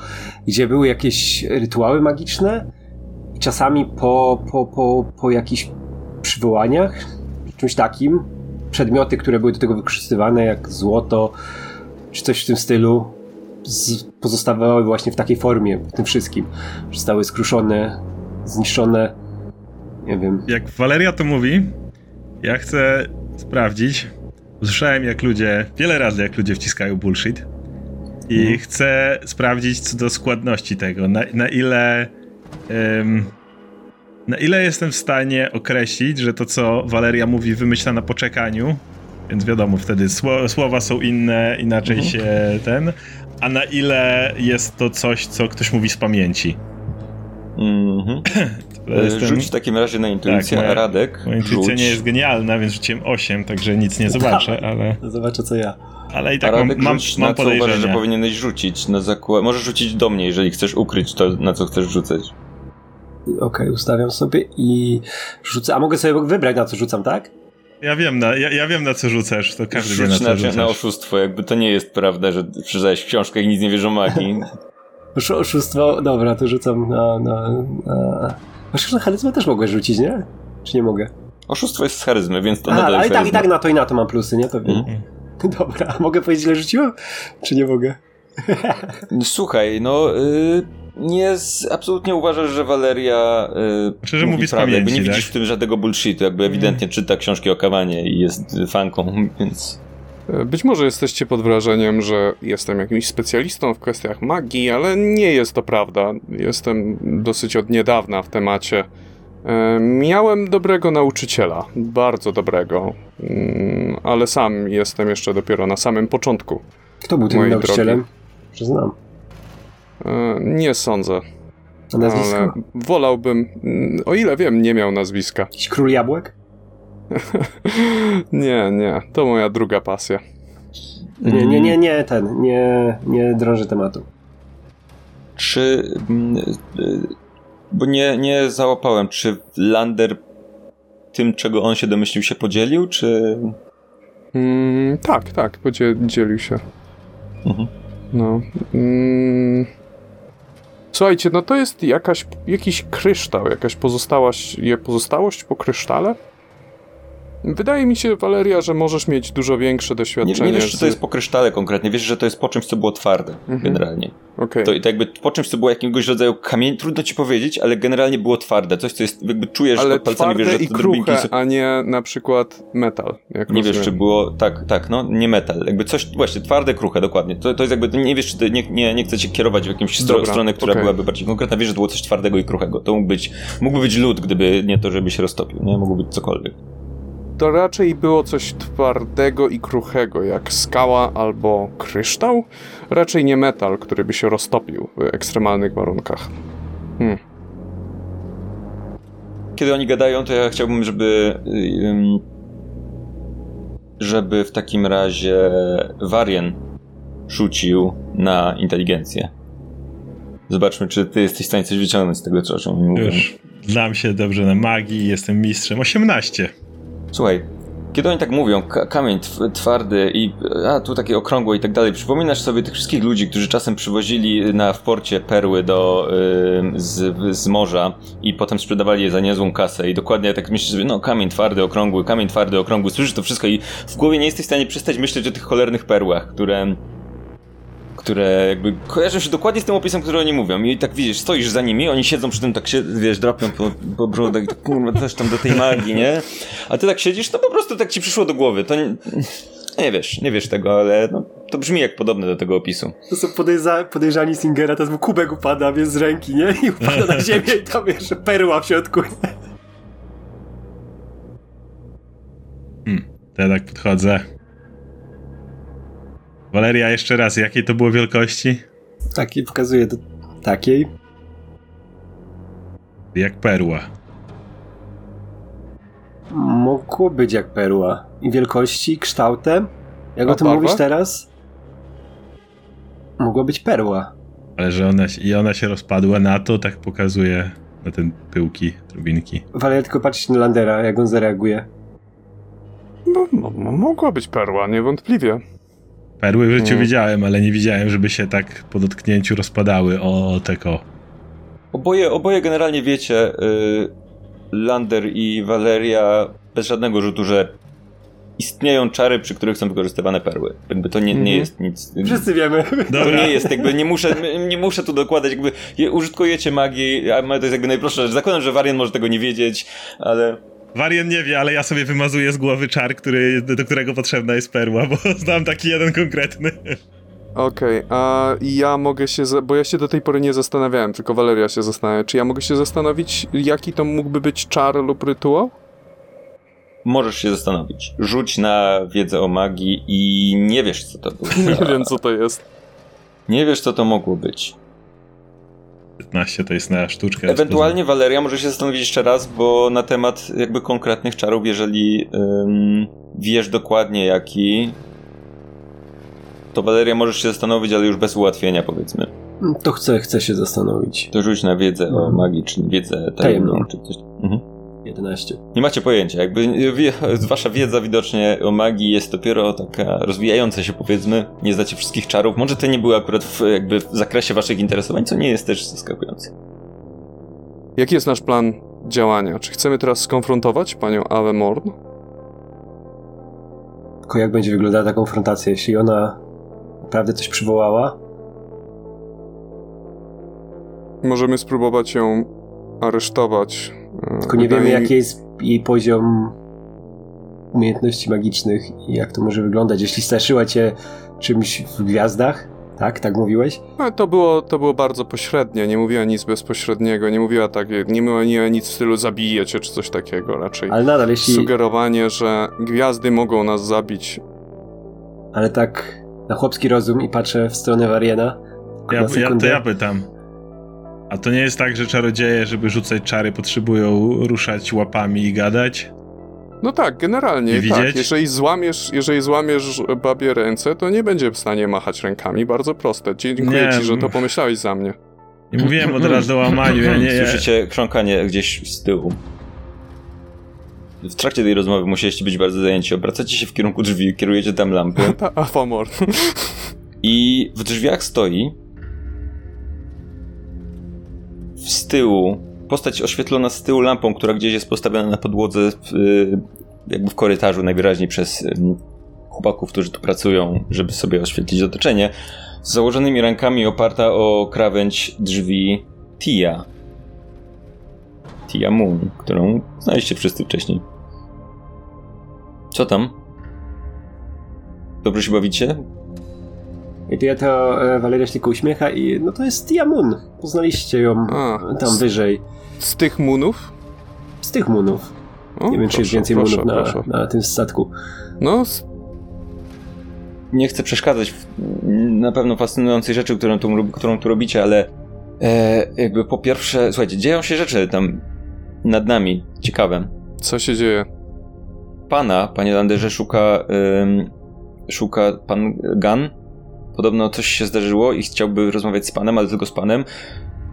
gdzie były jakieś rytuały magiczne. Czasami po, po, po, po jakichś przywołaniach, czymś takim, przedmioty, które były do tego wykorzystywane, jak złoto, czy coś w tym stylu, pozostawały właśnie w takiej formie, w tym wszystkim. Zostały skruszone, zniszczone. Nie wiem. Jak Waleria to mówi, ja chcę sprawdzić. Słyszałem, jak ludzie, wiele razy, jak ludzie wciskają bullshit. I mhm. chcę sprawdzić co do składności tego, na, na ile. Um, na ile jestem w stanie określić, że to, co Waleria mówi, wymyśla na poczekaniu, więc wiadomo, wtedy słowa są inne, inaczej mhm. się ten, a na ile jest to coś, co ktoś mówi z pamięci. Mhm. Jestem... Rzuć w takim razie na intuicję, tak, moja, Radek Moja intuicja rzuć... nie jest genialna, więc rzuciłem 8, także nic nie zobaczę, ale... Zobaczę co ja. Ale i tak mam, mam, mam na co uważasz, że powinieneś rzucić? Na zakład... Możesz rzucić do mnie, jeżeli chcesz ukryć to, na co chcesz rzucać. Okej, okay, ustawiam sobie i rzucę. A mogę sobie wybrać, na co rzucam, tak? Ja wiem, na, ja, ja wiem na co rzucasz, to każdy Rzuć wie na co na, rzucasz. na oszustwo, jakby to nie jest prawda, że przeczytałeś książkę i nic nie wiesz o magii. Oszustwo, dobra, to rzucam na... na, na... Chociaż na charyzmę też mogę rzucić, nie? Czy nie mogę? Oszustwo jest z charyzmy, więc to A, nadal ale i tak, i tak na to i na to mam plusy, nie? To wiem. Mm. Dobra, mogę powiedzieć, ile rzuciłem? Czy nie mogę? Słuchaj, no... Y nie z, absolutnie uważasz, że Waleria yy, znaczy, że mówi prawdę, jakby nie tak? widzisz w tym żadnego bullshitu, jakby ewidentnie mm. czyta książki o kawanie i jest fanką, więc... E, być może jesteście pod wrażeniem, że jestem jakimś specjalistą w kwestiach magii, ale nie jest to prawda. Jestem dosyć od niedawna w temacie. E, miałem dobrego nauczyciela, bardzo dobrego, mm, ale sam jestem jeszcze dopiero na samym początku. Kto był tym nauczycielem? Przyznam. E, nie sądzę. A nazwisko? Ale wolałbym, mm, o ile wiem, nie miał nazwiska. Jakiś król jabłek? nie, nie. To moja druga pasja. Nie, nie, nie, nie, ten. Nie, nie drążę tematu. Czy. Mm, y, bo nie, nie załapałem, czy Lander tym, czego on się domyślił, się podzielił, czy. Mm, tak, tak, podzielił się. Mhm. No. Mm. Słuchajcie, no to jest jakaś, jakiś kryształ, jakaś pozostałość, pozostałość po krysztale? Wydaje mi się, Waleria, że możesz mieć dużo większe doświadczenie. Nie, nie wiesz, czy to jest po krysztale konkretnie. Wiesz, że to jest po czymś, co było twarde, mhm. generalnie. Okay. To, to jakby po czymś, co było jakiegoś rodzaju kamień, trudno ci powiedzieć, ale generalnie było twarde. Coś, co jest, jakby czujesz ale pod palcami, wiesz, że to i kruche, są... a nie na przykład metal. nie rozumiem. wiesz, czy było, tak, tak, no, nie metal. Jakby coś, właśnie, twarde, kruche, dokładnie. To, to jest jakby, nie wiesz, czy to, nie, nie, nie chcę cię kierować w jakimś stro, stronę, która okay. byłaby bardziej konkretna. Wiesz, że to było coś twardego i kruchego. To mógł być, mógłby być lód, gdyby nie to, żeby się roztopił, nie? Mógłby być cokolwiek to raczej było coś twardego i kruchego, jak skała albo kryształ. Raczej nie metal, który by się roztopił w ekstremalnych warunkach. Hmm. Kiedy oni gadają, to ja chciałbym, żeby. żeby w takim razie Warien rzucił na inteligencję. Zobaczmy, czy ty jesteś w stanie coś wyciągnąć z tego, co o czym mówią. Już, znam się dobrze na magii, jestem mistrzem. 18. Słuchaj, kiedy oni tak mówią, kamień twardy i a tu takie okrągłe i tak dalej, przypominasz sobie tych wszystkich ludzi, którzy czasem przywozili na w porcie perły do, y, z, z morza i potem sprzedawali je za niezłą kasę. I dokładnie tak myślisz sobie, no kamień twardy, okrągły, kamień twardy, okrągły, słyszysz to wszystko i w głowie nie jesteś w stanie przestać myśleć o tych cholernych perłach, które które jakby kojarzą się dokładnie z tym opisem, który oni mówią. I tak widzisz, stoisz za nimi, oni siedzą przy tym, tak się, wiesz, drapią po, po brodach i tak, kurwa, też tam do tej magii, nie? A ty tak siedzisz, to po prostu tak ci przyszło do głowy. To nie, nie wiesz, nie wiesz tego, ale no, to brzmi jak podobne do tego opisu. To są podejrza, podejrzani Singera, to kubek upada, wiesz, z ręki, nie? I upada na ziemię i tam jeszcze perła w środku. Hmm, to ja tak podchodzę. Waleria, jeszcze raz, jakiej to było wielkości? Takiej pokazuję do takiej. Jak perła. Mogło być jak perła. I wielkości, kształtem. Jak A o tym barwa? mówisz teraz? Mogła być perła. Ale że ona, się- i ona się rozpadła na to, tak pokazuje na ten pyłki, drobinki. Ale tylko patrzeć na Landera, jak on zareaguje. No, no, no, mogła być perła, niewątpliwie. Perły w życiu Mm. widziałem, ale nie widziałem, żeby się tak po dotknięciu rozpadały o teko. Oboje, oboje generalnie wiecie, y, Lander i Valeria bez żadnego rzutu, że istnieją czary, przy których są wykorzystywane perły. Jakby to nie, nie Mhm. jest nic... Wszyscy wiemy. To Dobra, nie jest jakby, nie muszę, nie muszę tu dokładać, jakby je- użytkujecie magii, a to jest jakby najprostsza rzecz. Zakładam, że Varian może tego nie wiedzieć, ale Warian nie wie, ale ja sobie wymazuję z głowy czar, który, do którego potrzebna jest perła, bo znam taki jeden konkretny. Okej, a ja mogę się, za- bo ja się do tej pory nie zastanawiałem, tylko Valeria się zastanawia, czy ja mogę się zastanowić, jaki to mógłby być czar lub rytuał? możesz się zastanowić. Rzuć na wiedzę o magii i nie wiesz, co to było. Nie wiem, co to jest. Nie wiesz, co to mogło być. 15 to jest na sztuczkę. Ewentualnie Valeria może się zastanowić jeszcze raz, bo na temat jakby konkretnych czarów, jeżeli ym, wiesz dokładnie jaki, to Valeria możesz się zastanowić, ale już bez ułatwienia powiedzmy. To chcę, chcę się zastanowić. To rzuć na wiedzę o Mhm. magii, czy wiedzę tajemną, Tajemną. czy coś. Mhm. 11. Nie macie pojęcia, jakby wie, wasza wiedza widocznie o magii jest dopiero taka rozwijająca się powiedzmy, nie znacie wszystkich czarów, może to nie były akurat w, jakby w zakresie waszych interesowań, co nie jest też zaskakujące. Jaki jest nasz plan działania? Czy chcemy teraz skonfrontować panią Ave Morn? Tylko jak będzie wyglądała ta konfrontacja, jeśli ona naprawdę coś przywołała? Możemy spróbować ją aresztować. Tylko nie wiemy, jaki jest jej poziom umiejętności magicznych i jak to może wyglądać. Jeśli straszyła cię czymś w gwiazdach, tak? Tak mówiłeś? No, to, było, to było bardzo pośrednie, nie mówiła nic bezpośredniego, nie mówiła tak, nie mówiła nic w stylu zabije cię czy coś takiego, raczej Ale nadal, jeśli... sugerowanie, że gwiazdy mogą nas zabić. Ale tak na chłopski rozum i patrzę w stronę Variana. Ja, ja, to ja pytam. A to nie jest tak, że czarodzieje, żeby rzucać czary, potrzebują ruszać łapami i gadać? No tak, generalnie I tak. Jeżeli złamiesz, jeżeli złamiesz babie ręce, to nie będzie w stanie machać rękami. Bardzo proste. Dziękuję Nie, ci, że to m- pomyślałeś za mnie. Nie mówiłem od razu o łamaniu, ja nie... Słyszycie chrząkanie gdzieś z tyłu. W trakcie tej rozmowy musieliście być bardzo zajęci. Obracacie się w kierunku drzwi, kierujecie tam lampy Ta Afamor. i w drzwiach stoi z tyłu postać oświetlona z tyłu lampą, która gdzieś jest postawiona na podłodze w, y, jakby w korytarzu najwyraźniej przez ym, chłopaków, którzy tu pracują, żeby sobie oświetlić otoczenie. Z założonymi rękami oparta o krawędź drzwi Tia. Tia Moon, którą znaliście wszyscy wcześniej. Co tam? Dobrze się bawicie? I to ja to e, Valeria się tylko uśmiecha i no to jest Yamun. Poznaliście ją A, tam z- wyżej. Z tych munów? Z tych munów. O, Nie wiem, czy jest proszę, więcej proszę, munów na, proszę. na tym statku. No, nie chcę przeszkadzać w na pewno fascynującej rzeczy, którą tu, którą tu robicie, ale e, jakby po pierwsze, słuchajcie, dzieją się rzeczy tam nad nami, ciekawe. co się dzieje? Pana, panie Landerze, szuka, ym, szuka pan Gun. Podobno coś się zdarzyło i chciałby rozmawiać z panem, ale tylko z panem.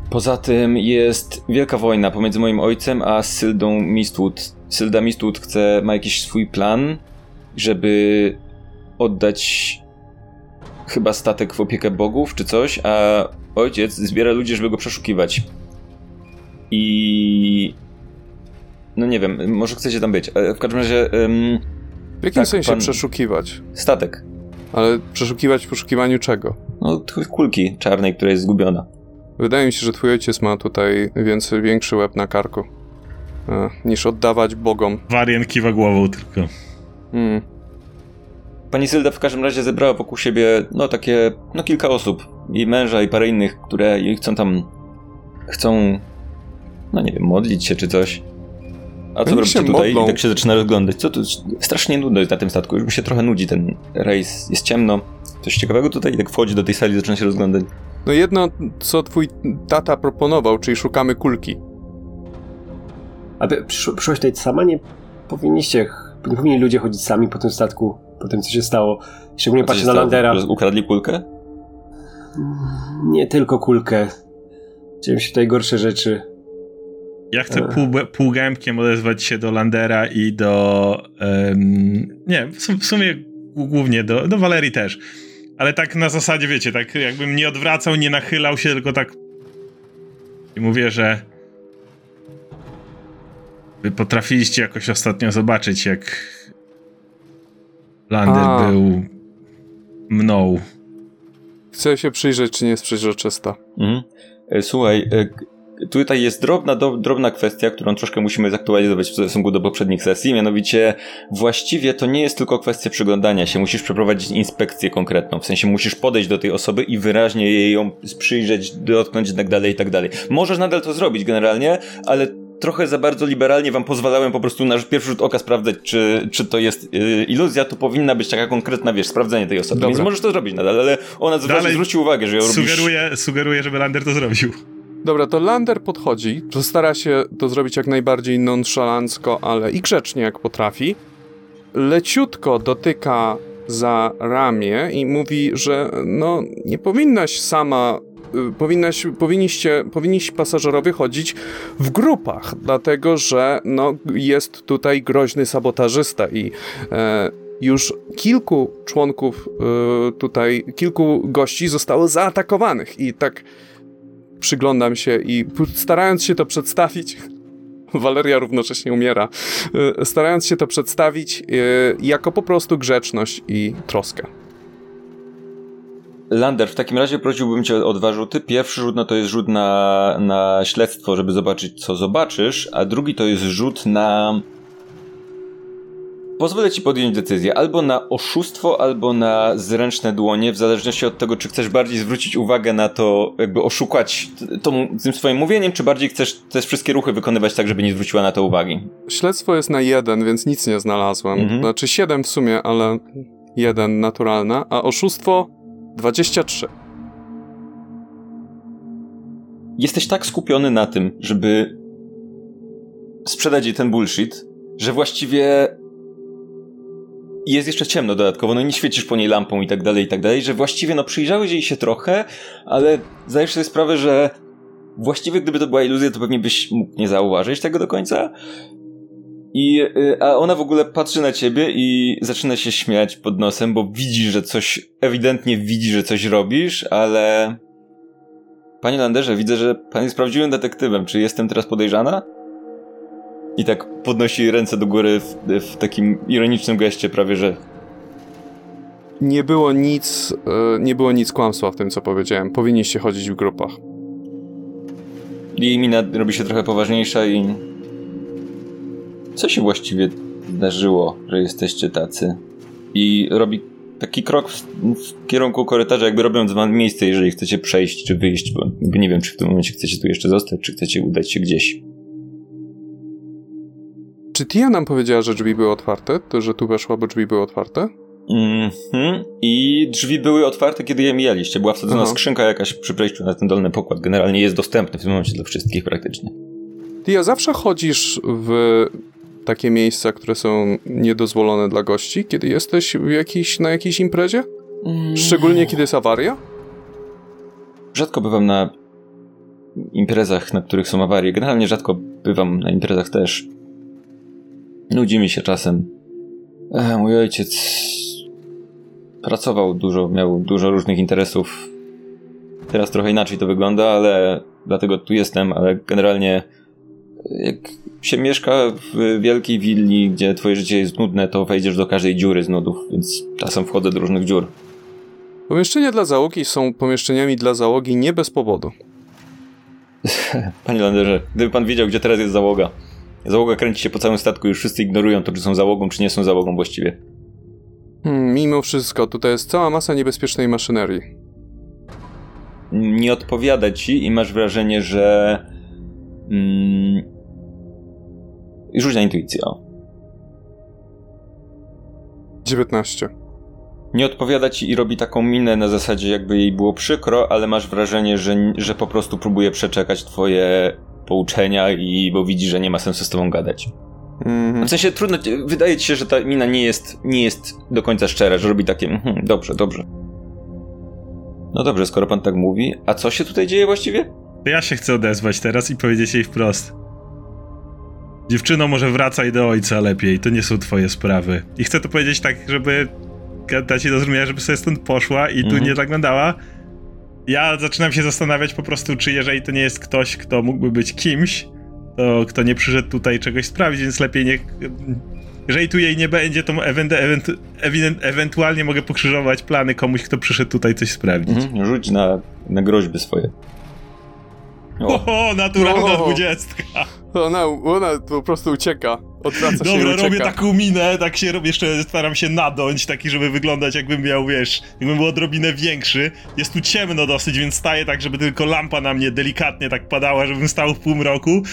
Poza tym jest wielka wojna pomiędzy moim ojcem a Syldą Mistwood. Sylda Mistwood chce, ma jakiś swój plan, żeby oddać chyba statek w opiekę bogów czy coś, a ojciec zbiera ludzi, żeby go przeszukiwać. I... No nie wiem, może chcecie tam być. E, W każdym razie ym, W jakim Tak, sensie pan- przeszukiwać? statek. Ale przeszukiwać w poszukiwaniu czego? No, kulki czarnej, która jest zgubiona. Wydaje mi się, że twój ojciec ma tutaj więcej, większy łeb na karku. E, niż oddawać bogom. Warian kiwa głową tylko. Hmm. Pani Sylda w każdym razie zebrała wokół siebie, no takie, no kilka osób. I męża, i parę innych, które chcą tam, chcą, no nie wiem, modlić się czy coś. A co robicie tutaj? modlą. I tak się zaczyna rozglądać. Co tu? Strasznie nudno jest na tym statku. Już mi się trochę nudzi ten rejs. Jest ciemno. Coś ciekawego tutaj? I tak wchodzi do tej sali, zaczyna się rozglądać. No jedno, co twój tata proponował, czyli szukamy kulki. Aby przysz- przyszłaś tutaj sama, nie powinniście, nie powinni ludzie chodzić sami po tym statku, po tym, co się stało. Szczególnie A patrzę na? Landera. Ukradli kulkę? Nie tylko kulkę. Dzieją się tutaj gorsze rzeczy. Ja chcę pół, półgębkiem odezwać się do Landera i do. Um, nie, w sumie głównie do, do Valerii też. Ale tak na zasadzie, wiecie, tak jakbym nie odwracał, nie nachylał się, tylko tak. I mówię, że. Wy potrafiliście jakoś ostatnio zobaczyć, jak Lander A. był mną. Chcę się przyjrzeć, czy nie jest przeźroczysta. Mhm. E, słuchaj, e, tutaj jest drobna, do, drobna kwestia, którą troszkę musimy zaktualizować w stosunku do poprzednich sesji, mianowicie właściwie to nie jest tylko kwestia przyglądania się, musisz przeprowadzić inspekcję konkretną, w sensie musisz podejść do tej osoby i wyraźnie jej ją przyjrzeć, dotknąć i tak dalej, i tak dalej. Możesz nadal to zrobić generalnie, ale trochę za bardzo liberalnie wam pozwalałem po prostu na pierwszy rzut oka sprawdzać, czy, czy to jest yy, iluzja, to powinna być taka konkretna, wiesz, sprawdzenie tej osoby. Dobra. Więc możesz to zrobić nadal, ale ona Dalej zwróci uwagę, że ją robisz... Sugeruję, żeby Lander to zrobił. Dobra, to Lander podchodzi, to stara się to zrobić jak najbardziej nonszalancko, ale i grzecznie jak potrafi. Leciutko dotyka za ramię i mówi, że no nie powinnaś sama y, powinnaś, powinniście, powinniście pasażerowie chodzić w grupach, dlatego że no, jest tutaj groźny sabotażysta i e, już kilku członków e, tutaj, kilku gości zostało zaatakowanych i tak przyglądam się i starając się to przedstawić, Waleria równocześnie umiera, y, starając się to przedstawić y, jako po prostu grzeczność i troskę. Lander, w takim razie prosiłbym cię o dwa rzuty. Pierwszy rzut no to jest rzut na, na śledztwo, żeby zobaczyć, co zobaczysz, a drugi to jest rzut na Pozwolę ci podjąć decyzję albo na oszustwo, albo na zręczne dłonie, w zależności od tego, czy chcesz bardziej zwrócić uwagę na to, jakby oszukać tą, tym swoim mówieniem, czy bardziej chcesz te wszystkie ruchy wykonywać tak, żeby nie zwróciła na to uwagi. Śledztwo jest na jeden, więc nic nie znalazłem. Mhm. Znaczy siedem w sumie, ale jeden naturalna, a oszustwo 23. Jesteś tak skupiony na tym, żeby sprzedać jej ten bullshit, że właściwie jest jeszcze ciemno dodatkowo, no nie świecisz po niej lampą i tak dalej, i tak dalej, że właściwie no przyjrzałeś jej się trochę, ale zdajesz sobie sprawę, że właściwie gdyby to była iluzja, to pewnie byś mógł nie zauważyć tego do końca. I, y, a ona w ogóle patrzy na ciebie i zaczyna się śmiać pod nosem, bo widzi, że coś, ewidentnie widzi, że coś robisz, ale... Panie Landerze, widzę, że pan jest prawdziwym detektywem. Czy jestem teraz podejrzana? I tak podnosi ręce do góry w, w takim ironicznym geście prawie, że nie było nic, e, nie było nic kłamstwa w tym, co powiedziałem. Powinniście chodzić w grupach. I mina robi się trochę poważniejsza i... Co się właściwie zdarzyło, że jesteście tacy? I robi taki krok w, w kierunku korytarza, jakby robiąc wam miejsce, jeżeli chcecie przejść czy wyjść, bo nie wiem, czy w tym momencie chcecie tu jeszcze zostać, czy chcecie udać się gdzieś. Czy Tia nam powiedziała, że drzwi były otwarte? To, że tu weszła, bo drzwi były otwarte? Mhm. I drzwi były otwarte, kiedy je mijaliście. Była wsadzona Aha. skrzynka jakaś przy przejściu na ten dolny pokład. Generalnie jest dostępny w tym momencie dla wszystkich praktycznie. Tia, zawsze chodzisz w takie miejsca, które są niedozwolone dla gości, kiedy jesteś jakiś, na jakiejś imprezie? Mm. Szczególnie kiedy jest awaria? Rzadko bywam na imprezach, na których są awarie. Generalnie rzadko bywam na imprezach też. Nudzi mi się czasem. E, mój ojciec pracował dużo, miał dużo różnych interesów. Teraz trochę inaczej to wygląda, ale dlatego tu jestem, ale generalnie jak się mieszka w wielkiej willi, gdzie twoje życie jest nudne, to wejdziesz do każdej dziury z nudów, więc czasem wchodzę do różnych dziur. Pomieszczenia dla załogi są pomieszczeniami dla załogi nie bez powodu. Panie Landerze, gdyby pan wiedział, gdzie teraz jest załoga. Załoga kręci się po całym statku, już wszyscy ignorują to, czy są załogą, czy nie są załogą właściwie. Hmm, mimo wszystko, tutaj jest cała masa niebezpiecznej maszynerii. Nie odpowiada ci i masz wrażenie, że. Mm, rzuć na intuicję. 19. Nie odpowiada ci i robi taką minę na zasadzie, jakby jej było przykro, ale masz wrażenie, że, że po prostu próbuje przeczekać twoje pouczenia i bo widzi, że nie ma sensu z tobą gadać. Mm-hmm. W sensie trudno, wydaje ci się, że ta mina nie jest, nie jest do końca szczera, że robi takie, hmm, dobrze, dobrze. No dobrze, skoro pan tak mówi, a co się tutaj dzieje właściwie? To ja się chcę odezwać teraz i powiedzieć jej wprost. Dziewczyno, może wracaj do ojca lepiej, to nie są twoje sprawy. I chcę to powiedzieć tak, żeby dać jej do zrozumienia, żeby sobie stąd poszła i tu Mhm. nie zaglądała. Ja zaczynam się zastanawiać po prostu, czy jeżeli to nie jest ktoś, kto mógłby być kimś, to kto nie przyszedł tutaj czegoś sprawdzić, więc lepiej niech... Jeżeli tu jej nie będzie, to ewentualnie mogę pokrzyżować plany komuś, kto przyszedł tutaj coś sprawdzić. Mhm. Rzuć na, na groźby swoje. O, O, naturalna O. dwudziestka. Ona, ona po prostu ucieka. Odwraca się i Dobra, robię taką minę, tak się robię, jeszcze staram się nadąć, taki, żeby wyglądać jakbym miał, wiesz, jakbym był odrobinę większy. Jest tu ciemno dosyć, więc staję tak, żeby tylko lampa na mnie delikatnie tak padała, żebym stał w półmroku.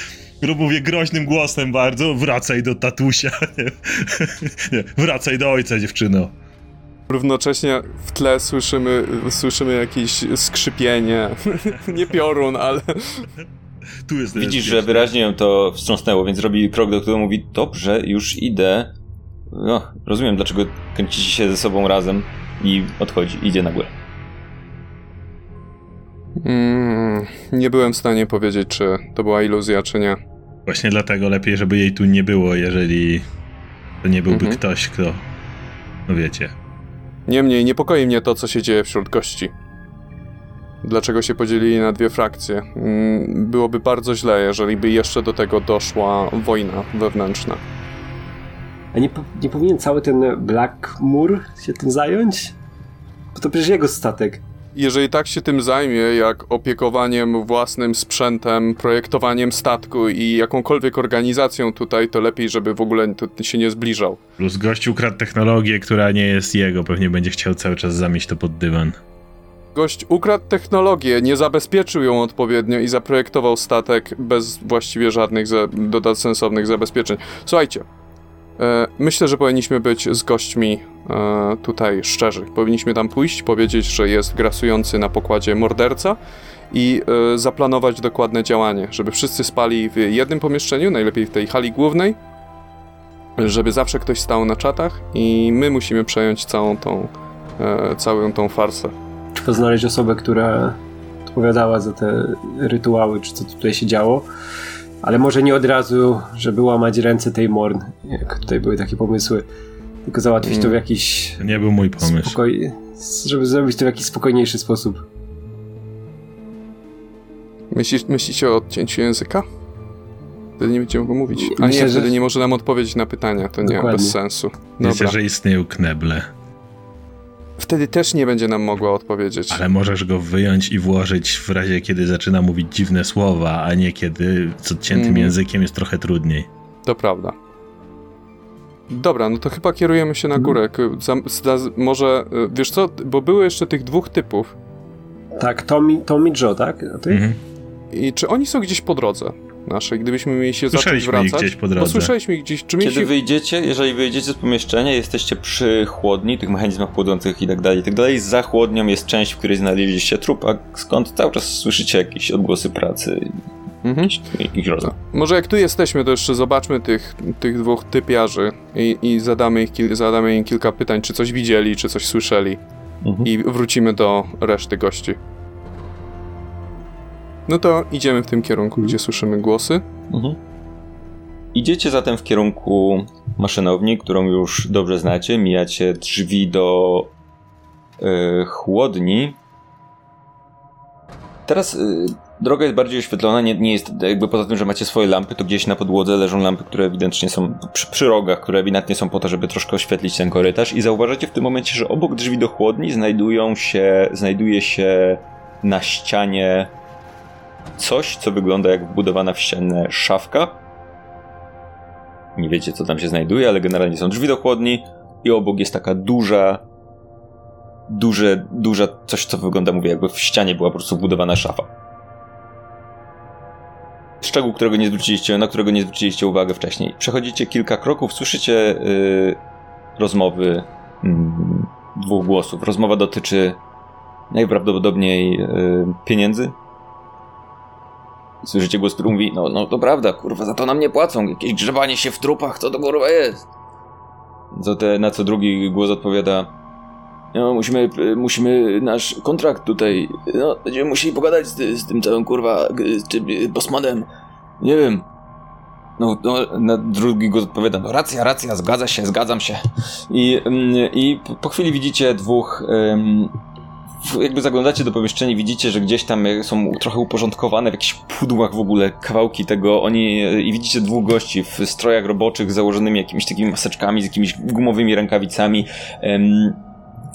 Mówię groźnym głosem bardzo, wracaj do tatusia. Nie, nie, wracaj do ojca, dziewczyno. Równocześnie w tle słyszymy, słyszymy jakieś skrzypienie. Nie piorun, ale Tu jest Widzisz, że wyraźnie ją to wstrząsnęło, więc robi krok do którego mówi, dobrze, już idę. No, rozumiem, dlaczego kręcicie się ze sobą razem i odchodzi, idzie na górę. mm, nie byłem w stanie powiedzieć, czy to była iluzja, czy nie. Właśnie dlatego lepiej, żeby jej tu nie było, jeżeli to nie byłby Mhm. ktoś, kto... No wiecie. Niemniej niepokoi mnie to, co się dzieje wśród gości. Dlaczego się podzielili na dwie frakcje? Mm, Byłoby bardzo źle, jeżeli by jeszcze do tego doszła wojna wewnętrzna. A nie, nie powinien cały ten Blackmoor się tym zająć? Bo to przecież jego statek. Jeżeli tak się tym zajmie, jak opiekowaniem własnym sprzętem, projektowaniem statku i jakąkolwiek organizacją tutaj, to lepiej, żeby w ogóle to się nie zbliżał. Plus gość ukradł technologię, która nie jest jego, pewnie będzie chciał cały czas zamieść to pod dywan. Gość ukradł technologię, nie zabezpieczył ją odpowiednio i zaprojektował statek bez właściwie żadnych dodat sensownych zabezpieczeń. Słuchajcie, e, myślę, że powinniśmy być z gośćmi e, tutaj szczerzy. Powinniśmy tam pójść, powiedzieć, że jest grasujący na pokładzie morderca i e, zaplanować dokładne działanie, żeby wszyscy spali w jednym pomieszczeniu, najlepiej w tej hali głównej, żeby zawsze ktoś stał na czatach i my musimy przejąć całą tą, e, całą tą farsę. Trzeba znaleźć osobę, która odpowiadała za te rytuały, czy co tutaj się działo. Ale może nie od razu, żeby łamać ręce tej Morn, jak tutaj były takie pomysły. Tylko załatwić to w Mm. jakiś nie był mój pomysł. spokoj... żeby zrobić to w jakiś spokojniejszy sposób. Myślisz, myślicie o odcięciu języka? Wtedy nie będziemy go mówić. A Myślę, nie, że- wtedy nie może nam odpowiedzieć na pytania, to nie, Dokładnie. bez sensu. Dobra. że istnieją kneble, Wtedy też nie będzie nam mogła odpowiedzieć. ale możesz go wyjąć i włożyć w razie, kiedy zaczyna mówić dziwne słowa, a nie kiedy z odciętym Mhm. językiem jest trochę trudniej. To prawda. Dobra, no to chyba kierujemy się na górę. Za, za, może, y, wiesz co, bo były jeszcze tych dwóch typów. Tak, Tommy, Tommy Joe, tak? Ty? Mhm. I czy oni są gdzieś po drodze naszej, gdybyśmy mieli się zacząć wracać? gdzieś po drodze. Bo słyszeliśmy ich gdzieś. Czy. Kiedy wyjdziecie, jeżeli wyjdziecie z pomieszczenia, jesteście przy chłodni, tych mechanizmach chłodzących i tak dalej, i tak dalej. Za chłodnią jest część, w której znaleźliście trup, a skąd cały czas słyszycie jakieś odgłosy pracy, Mhm. jakiś, jakiś rozmów. Może jak tu jesteśmy, to jeszcze zobaczmy tych, tych dwóch typiarzy i, i zadamy, ich kil, zadamy im kilka pytań, czy coś widzieli, czy coś słyszeli. Mhm. I wrócimy do reszty gości. No to idziemy w tym kierunku, gdzie słyszymy głosy. Mhm. Idziecie zatem w kierunku maszynowni, którą już dobrze znacie. Mijacie drzwi do e, chłodni. Teraz e, droga jest bardziej oświetlona, nie, nie jest jakby poza tym, że macie swoje lampy, to gdzieś na podłodze leżą lampy, które ewidentnie są przy, przy rogach, które ewidentnie są po to, żeby troszkę oświetlić ten korytarz i zauważacie w tym momencie, że obok drzwi do chłodni znajdują się, znajduje się na ścianie coś, co wygląda jak wbudowana w ścianę szafka. Nie wiecie, co tam się znajduje, ale generalnie są drzwi do chłodni i obok jest taka duża, duże, duża, coś, co wygląda, mówię, jakby w ścianie była po prostu wbudowana szafa. Szczegół, którego nie zwróciliście, na którego nie zwróciliście uwagę wcześniej. Przechodzicie kilka kroków, słyszycie yy, rozmowy mm, dwóch głosów. Rozmowa dotyczy najprawdopodobniej yy, pieniędzy, Słyszycie głos, który mówi, no, no to prawda, kurwa, za to nam nie płacą, jakieś grzebanie się w trupach, co to kurwa jest? Co te, na co drugi głos odpowiada, No, musimy, musimy nasz kontrakt tutaj, no, będziemy musieli pogadać z, z tym całym, kurwa, z tym Bosmanem. Nie wiem. No, no, na drugi go odpowiada, no racja, racja, zgadza się, zgadzam się. I, mm, i po chwili widzicie dwóch, jakby zaglądacie do pomieszczenia widzicie, że gdzieś tam są trochę uporządkowane w jakichś pudłach w ogóle kawałki tego, oni, i widzicie dwóch gości w strojach roboczych założonymi jakimiś takimi maseczkami, z jakimiś gumowymi rękawicami.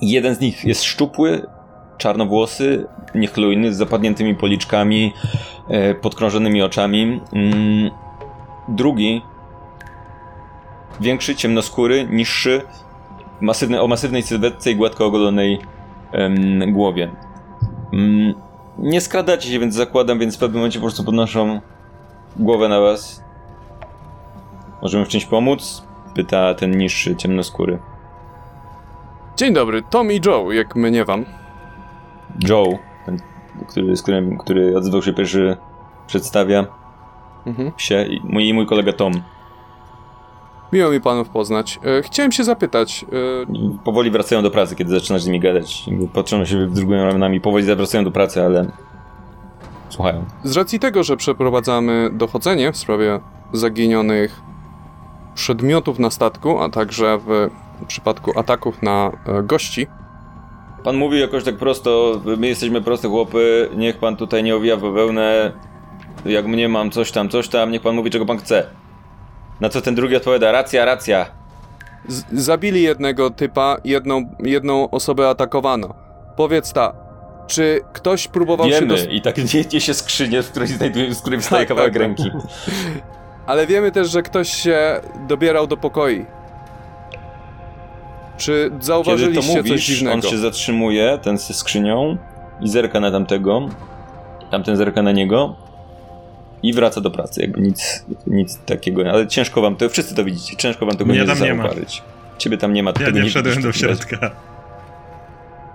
Jeden z nich jest szczupły, czarnowłosy, niechlujny, z zapadniętymi policzkami, e, podkrążonymi oczami. Mm, drugi, większy, ciemnoskóry, niższy, masywny, o masywnej sylwetce i gładko ogolonej em, głowie. Mm, nie skradacie się, więc zakładam, więc w pewnym momencie po prostu podnoszą głowę na was. Możemy w czymś pomóc? Pyta ten niższy, ciemnoskóry. Dzień dobry, Tom i Joe, jak mnie wam. Joe, ten, który, z którym, który odzywał się pierwszy, przedstawia Mhm. się i mój, i mój kolega Tom. Miło mi panów poznać. E, chciałem się zapytać, e, powoli wracają do pracy, kiedy zaczynasz z nimi gadać. Patrzą siebie drugimi ramionami, powoli wracają do pracy, ale słuchają. z racji tego, że przeprowadzamy dochodzenie w sprawie zaginionych przedmiotów na statku, a także w przypadku ataków na e, gości, Pan mówi jakoś tak prosto, my jesteśmy proste chłopy, niech pan tutaj nie owija w bawełnę, jak mnie mam coś tam, coś tam, niech pan mówi czego pan chce. Na co ten drugi odpowiada, racja, racja. z- zabili jednego typa, jedną, jedną osobę atakowano. Powiedz ta, czy ktoś próbował się... Wiemy i tak nie się skrzynię, w której, znajduje, z której wstaje Tak, kawałek tak, tak. ręki. Ale wiemy też, że ktoś się dobierał do pokoi. Czy Kiedy to zauważyliście coś mówisz, dziwnego? on się zatrzymuje, ten ze skrzynią i zerka na tamtego, tamten zerka na niego i wraca do pracy, jakby nic, nic takiego, ale ciężko wam to, wszyscy to widzicie, ciężko wam tego Mnie nie tam nie ma. zauważyć. Ciebie tam nie ma, to Ja nie wszedłem do środka.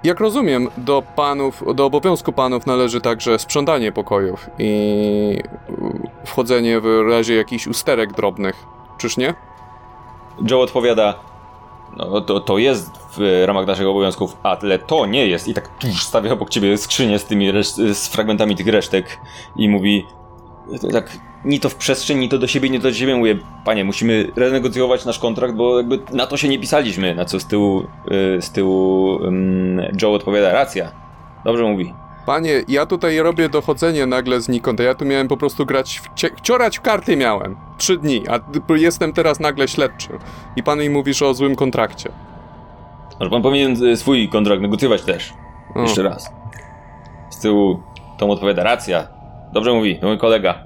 Jak rozumiem, do panów, do obowiązku panów należy także sprzątanie pokojów i wchodzenie w razie jakichś usterek drobnych. Czyż nie? Joe odpowiada, no to, to jest w ramach naszych obowiązków, ale to nie jest. I tak tuż stawia obok ciebie skrzynię z tymi z fragmentami tych resztek i mówi tak ni to w przestrzeń, ni to do siebie, ni to do siebie. Mówię, panie, musimy renegocjować nasz kontrakt, bo jakby na to się nie pisaliśmy. Na co z tyłu, y, z tyłu Joe odpowiada, racja. Dobrze mówi. Panie, ja tutaj robię dochodzenie nagle znikąd, ja tu miałem po prostu grać, w ciorać w karty miałem. Trzy dni, a jestem teraz nagle śledczym. I pan mi mówisz o złym kontrakcie. Może pan powinien y, swój kontrakt negocjować też. O. Jeszcze raz. Z tyłu Tom odpowiada, racja. Dobrze mówi, mój kolega.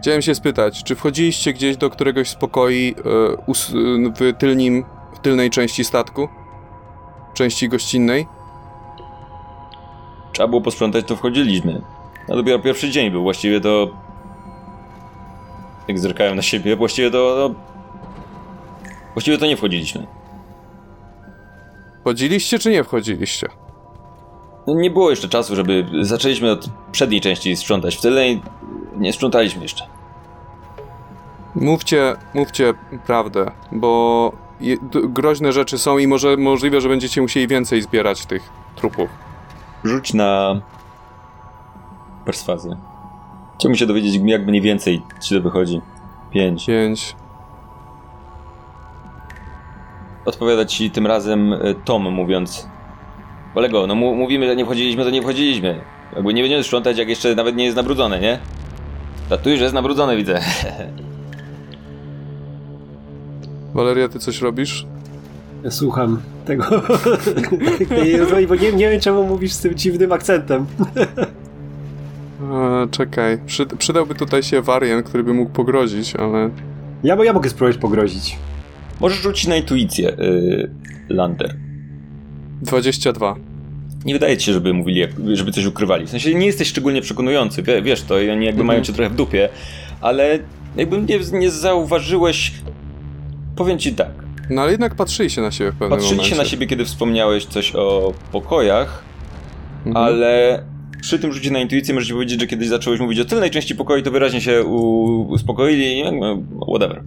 Chciałem się spytać, czy wchodziliście gdzieś do któregoś z pokoi e, w tylnim, w tylnej części statku? Części gościnnej? Trzeba było posprzątać, to wchodziliśmy. A dopiero pierwszy dzień był, właściwie to... Jak zerkają na siebie, właściwie to... to... Właściwie to nie wchodziliśmy. Wchodziliście czy nie wchodziliście? No, nie było jeszcze czasu, żeby... Zaczęliśmy od przedniej części sprzątać, w tylnej nie sprzątaliśmy jeszcze. Mówcie, mówcie prawdę, bo je, groźne rzeczy są i może możliwe, że będziecie musieli więcej zbierać tych trupów. Rzuć na... perswazję. Chciałbym się dowiedzieć, jak mniej więcej ci to wychodzi. Pięć. Pięć. Odpowiada ci tym razem e, Tom, mówiąc Kolego, no mówimy, że nie wchodziliśmy, to nie wchodziliśmy. Jakby nie będziemy sprzątać, jak jeszcze nawet nie jest nabrudzone, nie? Tatuj, że jest nabrudzone, widzę. Waleria, ty coś robisz? Ja słucham tego. bo nie, nie wiem, czemu mówisz z tym dziwnym akcentem. E, czekaj, Przy, przydałby tutaj się wariant, który by mógł pogrozić, ale... Ja, bo ja mogę spróbować pogrozić. Możesz rzucić na intuicję, yy, Lander. 22. Nie wydaje ci się, żeby mówili, żeby coś ukrywali. W sensie nie jesteś szczególnie przekonujący, wie, wiesz to, i oni jakby Mhm. mają cię trochę w dupie, ale jakby nie, nie zauważyłeś... Powiem ci tak, No ale jednak patrzyli się na siebie w pewnym patrzyli momencie. się na siebie, kiedy wspomniałeś coś o pokojach, Mhm. ale przy tym rzucie na intuicję możesz powiedzieć, że kiedyś zacząłeś mówić o tylnej części pokoju, to wyraźnie się u- uspokoili i whatever.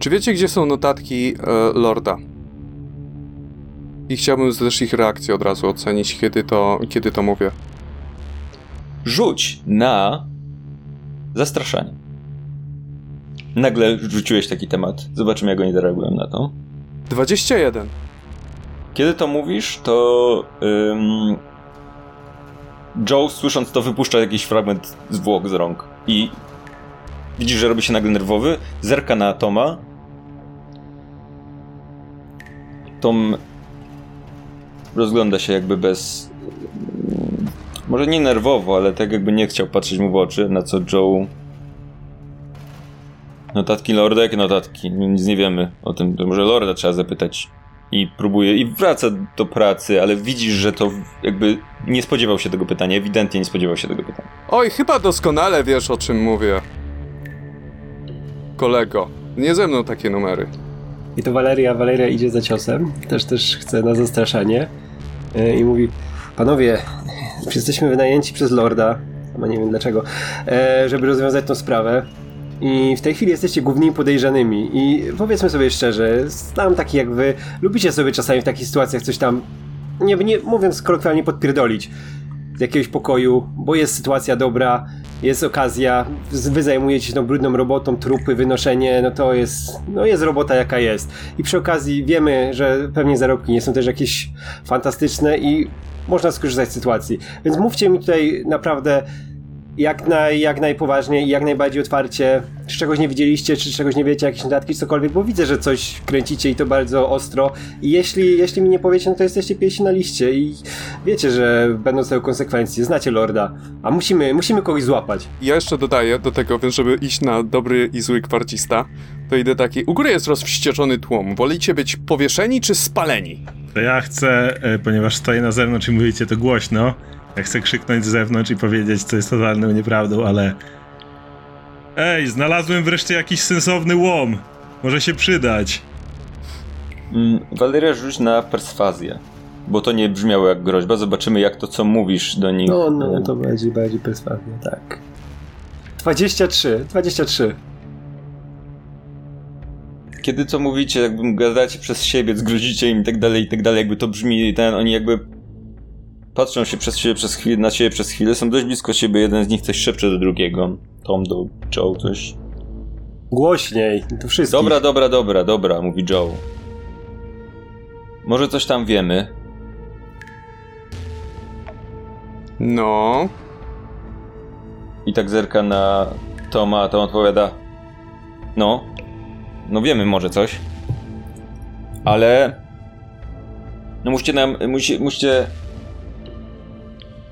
Czy wiecie, gdzie są notatki e, Lorda? I chciałbym też ich reakcję od razu ocenić, kiedy to, kiedy to mówię. Rzuć na zastraszanie. Nagle rzuciłeś taki temat. Zobaczymy, jak oni zareagują na to. 21. Kiedy to mówisz, to ym, Joe, słysząc to, wypuszcza jakiś fragment zwłok z rąk i widzisz, że robi się nagle nerwowy, zerka na Toma. Tom rozgląda się jakby bez... Może nie nerwowo, ale tak jakby nie chciał patrzeć mu w oczy, na co Joe... Notatki Lorda? Jakie notatki? Nic nie wiemy o tym. To może Lorda trzeba zapytać i próbuje, i wraca do pracy, ale widzisz, że to jakby nie spodziewał się tego pytania, ewidentnie nie spodziewał się tego pytania. Oj, chyba doskonale wiesz, o czym mówię. Kolego, nie ze mną takie numery. I to Waleria, Waleria idzie za ciosem, też też chce na zastraszanie yy, i mówi, panowie, jesteśmy wynajęci przez Lorda, chyba nie wiem dlaczego, e, żeby rozwiązać tą sprawę. I w tej chwili jesteście głównymi podejrzanymi. I powiedzmy sobie szczerze, znam taki jak wy, lubicie sobie czasami w takich sytuacjach coś tam, nie, nie mówiąc kolokwialnie, podpierdolić jakiegoś pokoju, bo jest sytuacja dobra, jest okazja, wy zajmujecie się tą brudną robotą, trupy, wynoszenie, no to jest, no jest robota jaka jest. I przy okazji wiemy, że pewnie zarobki nie są też jakieś fantastyczne i można skorzystać z sytuacji. Więc mówcie mi tutaj naprawdę jak, naj, jak najpoważniej i jak najbardziej otwarcie, czy czegoś nie widzieliście, czy czegoś nie wiecie, jakieś notatki, cokolwiek, bo widzę, że coś kręcicie i to bardzo ostro. I jeśli, jeśli mi nie powiecie, no to jesteście pierwsi na liście i wiecie, że będą sobie konsekwencje, znacie Lorda, a musimy, musimy kogoś złapać. Ja jeszcze dodaję do tego, więc żeby iść na dobry i zły kwarcista, to idę taki, u góry jest rozwścieczony tłum, wolicie być powieszeni czy spaleni? To ja chcę, e, ponieważ stoję na zewnątrz i mówicie to głośno, ja chcę krzyknąć z zewnątrz i powiedzieć, co jest totalną nieprawdą, ale... Ej, znalazłem wreszcie jakiś sensowny łom. Może się przydać. Mm, Waleria, rzuć na perswazję. Bo to nie brzmiało jak groźba. Zobaczymy, jak to, co mówisz do nich. No, no, to bardziej, bardziej perswazja, tak. 23, 23. Kiedy co mówicie, jakby gadacie przez siebie, zgrozicie im i tak dalej, i tak dalej, jakby to brzmi, ten, oni jakby patrzą się przez siebie przez chwilę, na siebie przez chwilę, są dość blisko siebie, jeden z nich coś szepcze do drugiego. Tom do Joe coś. Głośniej, to wszystko. Dobra, dobra, dobra, dobra, mówi Joe. Może coś tam wiemy. No, I tak zerka na Toma, a Tom odpowiada. No. No wiemy może coś. Ale... No musicie nam... Musi, musicie...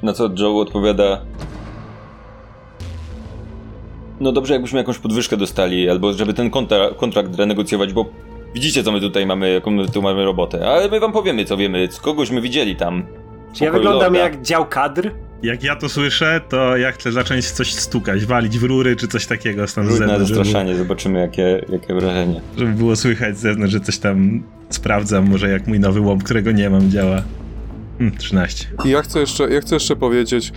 Na co Joe odpowiada... No dobrze, jakbyśmy jakąś podwyżkę dostali, albo żeby ten kontra, kontrakt renegocjować, bo widzicie, co my tutaj mamy, jaką my tu mamy robotę. Ale my wam powiemy, co wiemy, kogośmy widzieli tam. Czy ja wyglądam Lorda. jak dział kadr? Jak ja to słyszę, to ja chcę zacząć coś stukać, walić w rury czy coś takiego stąd z Rzuć na zewnątrz, żeby, zastraszanie, zobaczymy jakie, jakie wrażenie. żeby było słychać z zewnątrz, że coś tam sprawdzam, może jak mój nowy łom, którego nie mam, działa. Hmm, 13. i ja chcę jeszcze, ja chcę jeszcze powiedzieć,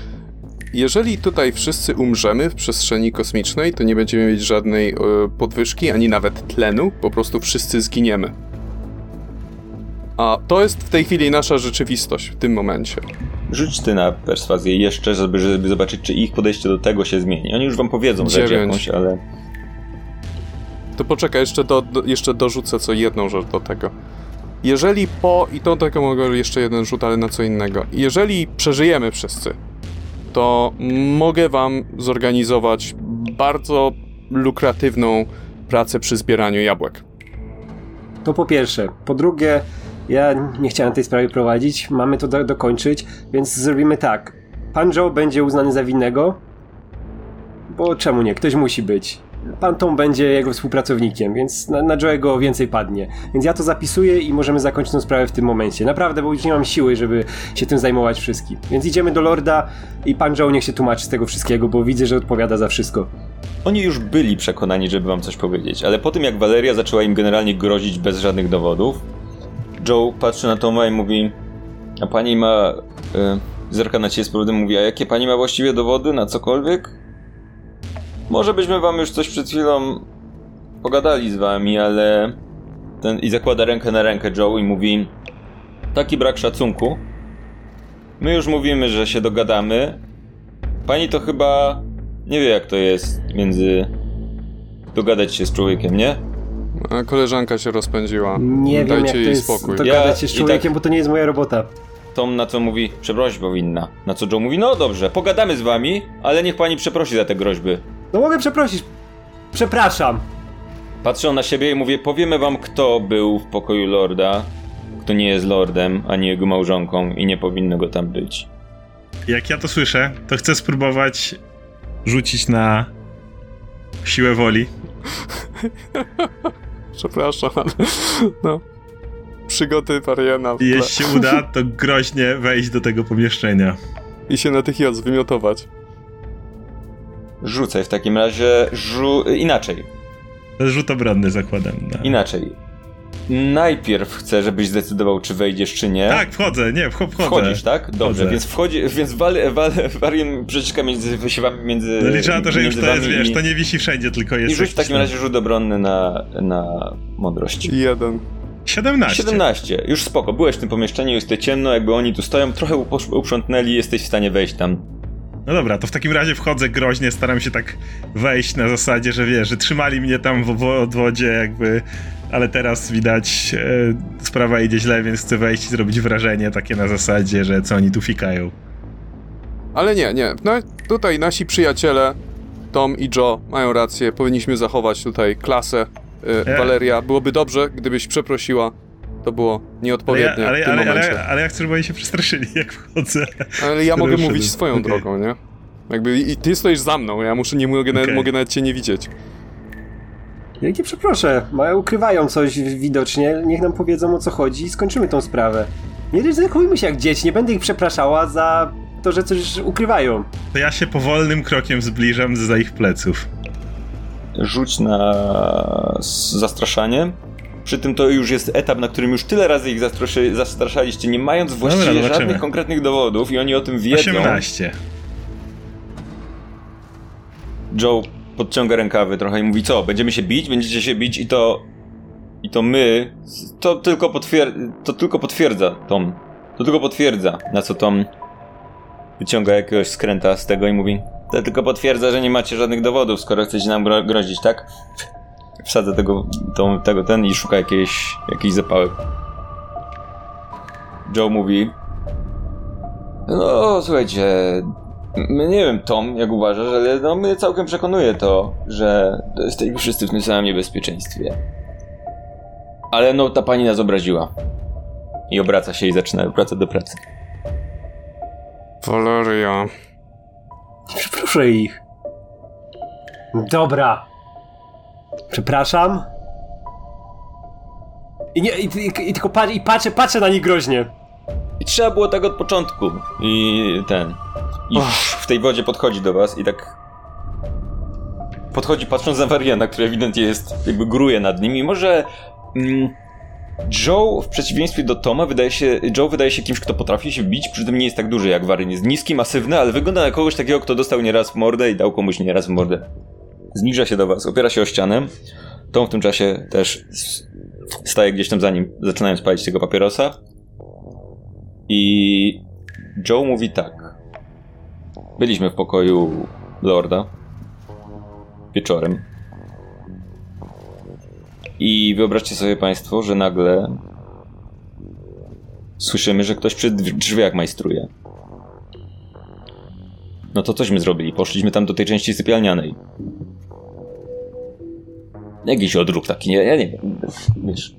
jeżeli tutaj wszyscy umrzemy w przestrzeni kosmicznej, to nie będziemy mieć żadnej e, podwyżki, ani nawet tlenu, po prostu wszyscy zginiemy. A to jest w tej chwili nasza rzeczywistość w tym momencie. Rzuć ty na perswazję jeszcze, żeby, żeby zobaczyć, czy ich podejście do tego się zmieni. Oni już wam powiedzą rzecz Dziewięć. jakąś, ale... To poczekaj, jeszcze, do, do, jeszcze dorzucę co jedną rzecz do tego. Jeżeli po, i to tego mogę jeszcze jeden rzut, ale na co innego. Jeżeli przeżyjemy wszyscy, to mogę wam zorganizować bardzo lukratywną pracę przy zbieraniu jabłek. To po pierwsze. Po drugie, ja nie chciałem tej sprawy prowadzić, mamy to do, dokończyć, więc zrobimy tak. Pan Joe będzie uznany za winnego, bo czemu nie? Ktoś musi być. Pan Tom będzie jego współpracownikiem, więc na, na Joe'ego więcej padnie. Więc ja to zapisuję i możemy zakończyć tę sprawę w tym momencie. Naprawdę, bo już nie mam siły, żeby się tym zajmować wszystkim. Więc idziemy do Lorda i pan Joe niech się tłumaczy z tego wszystkiego, bo widzę, że odpowiada za wszystko. Oni już byli przekonani, żeby wam coś powiedzieć, ale po tym jak Valeria zaczęła im generalnie grozić bez żadnych dowodów, Joe patrzy na Toma i mówi, a pani ma... Y, zerka na ciebie z powrotem mówi, a jakie pani ma właściwie dowody na cokolwiek? Może byśmy wam już coś przed chwilą pogadali z wami, ale... Ten, I zakłada rękę na rękę Joe i mówi... Taki brak szacunku. My już mówimy, że się dogadamy. Pani to chyba nie wie jak to jest między... Dogadać się z człowiekiem, nie? A koleżanka się rozpędziła. Nie wiem, Dajcie jak to jej jest spokój. dogadać się Ja z i człowiekiem, tak- bo to nie jest moja robota. Tom na co mówi, przeprosić powinna. Na co Joe mówi, no dobrze, pogadamy z wami, ale niech pani przeprosi za te groźby. No mogę przeprosić. Przepraszam. Patrzę na siebie i mówię, powiemy wam kto był w pokoju lorda, kto nie jest lordem, ani jego małżonką i nie powinno go tam być. Jak ja to słyszę, to chcę spróbować rzucić na siłę woli. Przepraszam, ale no. Przygody Pariana jeśli się uda, to groźnie wejść do tego pomieszczenia. I się natychmiast wymiotować. Rzucaj w takim razie, żu... inaczej, To jest rzut obronny, zakładam. No. inaczej. Najpierw chcę, żebyś zdecydował, czy wejdziesz, czy nie. Tak, wchodzę, nie, wcho- wchodzę. Wchodzisz, tak? Dobrze, Wchodzę. więc wchodzi, więc wal, wal, Varian przeciska między między. No liczę na to, że już między to jest, wiesz, to nie wisi wszędzie, tylko jest I rzuć w takim razie rzut obronny na, na mądrość. Jeden. 17. 17. Już spoko, byłeś w tym pomieszczeniu, jest to ciemno, jakby oni tu stoją, trochę uprzątnęli, jesteś w stanie wejść tam. No dobra, to w takim razie wchodzę groźnie, staram się tak wejść na zasadzie, że wiesz, że trzymali mnie tam w, odwodzie jakby, ale teraz widać e, sprawa idzie źle, więc chcę wejść i zrobić wrażenie takie na zasadzie, że co oni tu fikają. Ale nie, nie. No, tutaj nasi przyjaciele, Tom i Joe, mają rację. Powinniśmy zachować tutaj klasę. Y, E. Waleria, byłoby dobrze, gdybyś przeprosiła. To było Ale ja, nieodpowiednie ale, w tym ale, momencie. ale, ale ja chcę, żeby oni się przestraszyli, jak wchodzę. Ale ja mogę mówić swoją Okej. drogą, nie? Jakby i ty stoisz za mną, ja muszę, nie mogę, nawet, Okej. mogę nawet cię nie widzieć. Nie przeproszę. Mają, ukrywają coś widocznie. Niech nam powiedzą o co chodzi i skończymy tą sprawę. Nie zachowujmy się jak dzieci. Nie będę ich przepraszała za to, że coś ukrywają. To ja się powolnym krokiem zbliżam za ich pleców. Rzuć na zastraszanie. Przy tym to już jest etap, na którym już tyle razy ich zastraszy, zastraszaliście, nie mając właściwie zobaczymy. żadnych konkretnych dowodów i oni o tym wiedzą. 18. Joe podciąga rękawy trochę i mówi, co, będziemy się bić, będziecie się bić i to... I to my... To tylko, potwier to tylko potwierdza Tom. To tylko potwierdza, na co Tom wyciąga jakiegoś skręta z tego i mówi, to tylko potwierdza, że nie macie żadnych dowodów, skoro chcecie nam gro grozić, tak? Wsadza tego, tą, tego ten i szuka jakiejś, jakiś zapałek. Joe mówi, no słuchajcie, My nie wiem, Tom, jak uważasz, ale no mnie całkiem przekonuje to, że jesteśmy wszyscy w tym samym niebezpieczeństwie. Ale no, ta pani nas obraziła. I obraca się i zaczyna wracać do pracy. Valeria. Przeproszę ich. Dobra. Przepraszam. I, nie, i, i, i tylko patrzę, i patrzę, patrzę na nich groźnie. I trzeba było tak od początku. I ten. I w tej wodzie podchodzi do was i tak. Podchodzi patrząc na Variana, który ewidentnie jest, jakby gruje nad nim. I może. Mm, Joe w przeciwieństwie do Toma wydaje się. Joe wydaje się kimś, kto potrafi się bić, przy tym nie jest tak duży jak Varian. Jest niski, masywny, ale wygląda na kogoś takiego, kto dostał nieraz w mordę i dał komuś nieraz w mordę. Zbliża się do was, opiera się o ścianę. Tom w tym czasie też staje gdzieś tam za nim, zaczynając palić tego papierosa. I Joe mówi tak. Byliśmy w pokoju Lorda wieczorem. I wyobraźcie sobie Państwo, że nagle słyszymy, że ktoś przy drzwiach majstruje. No to cośmy zrobili? Poszliśmy tam do tej części sypialnianej. Jakiś odruch taki, ja, ja nie wiem. Wiesz,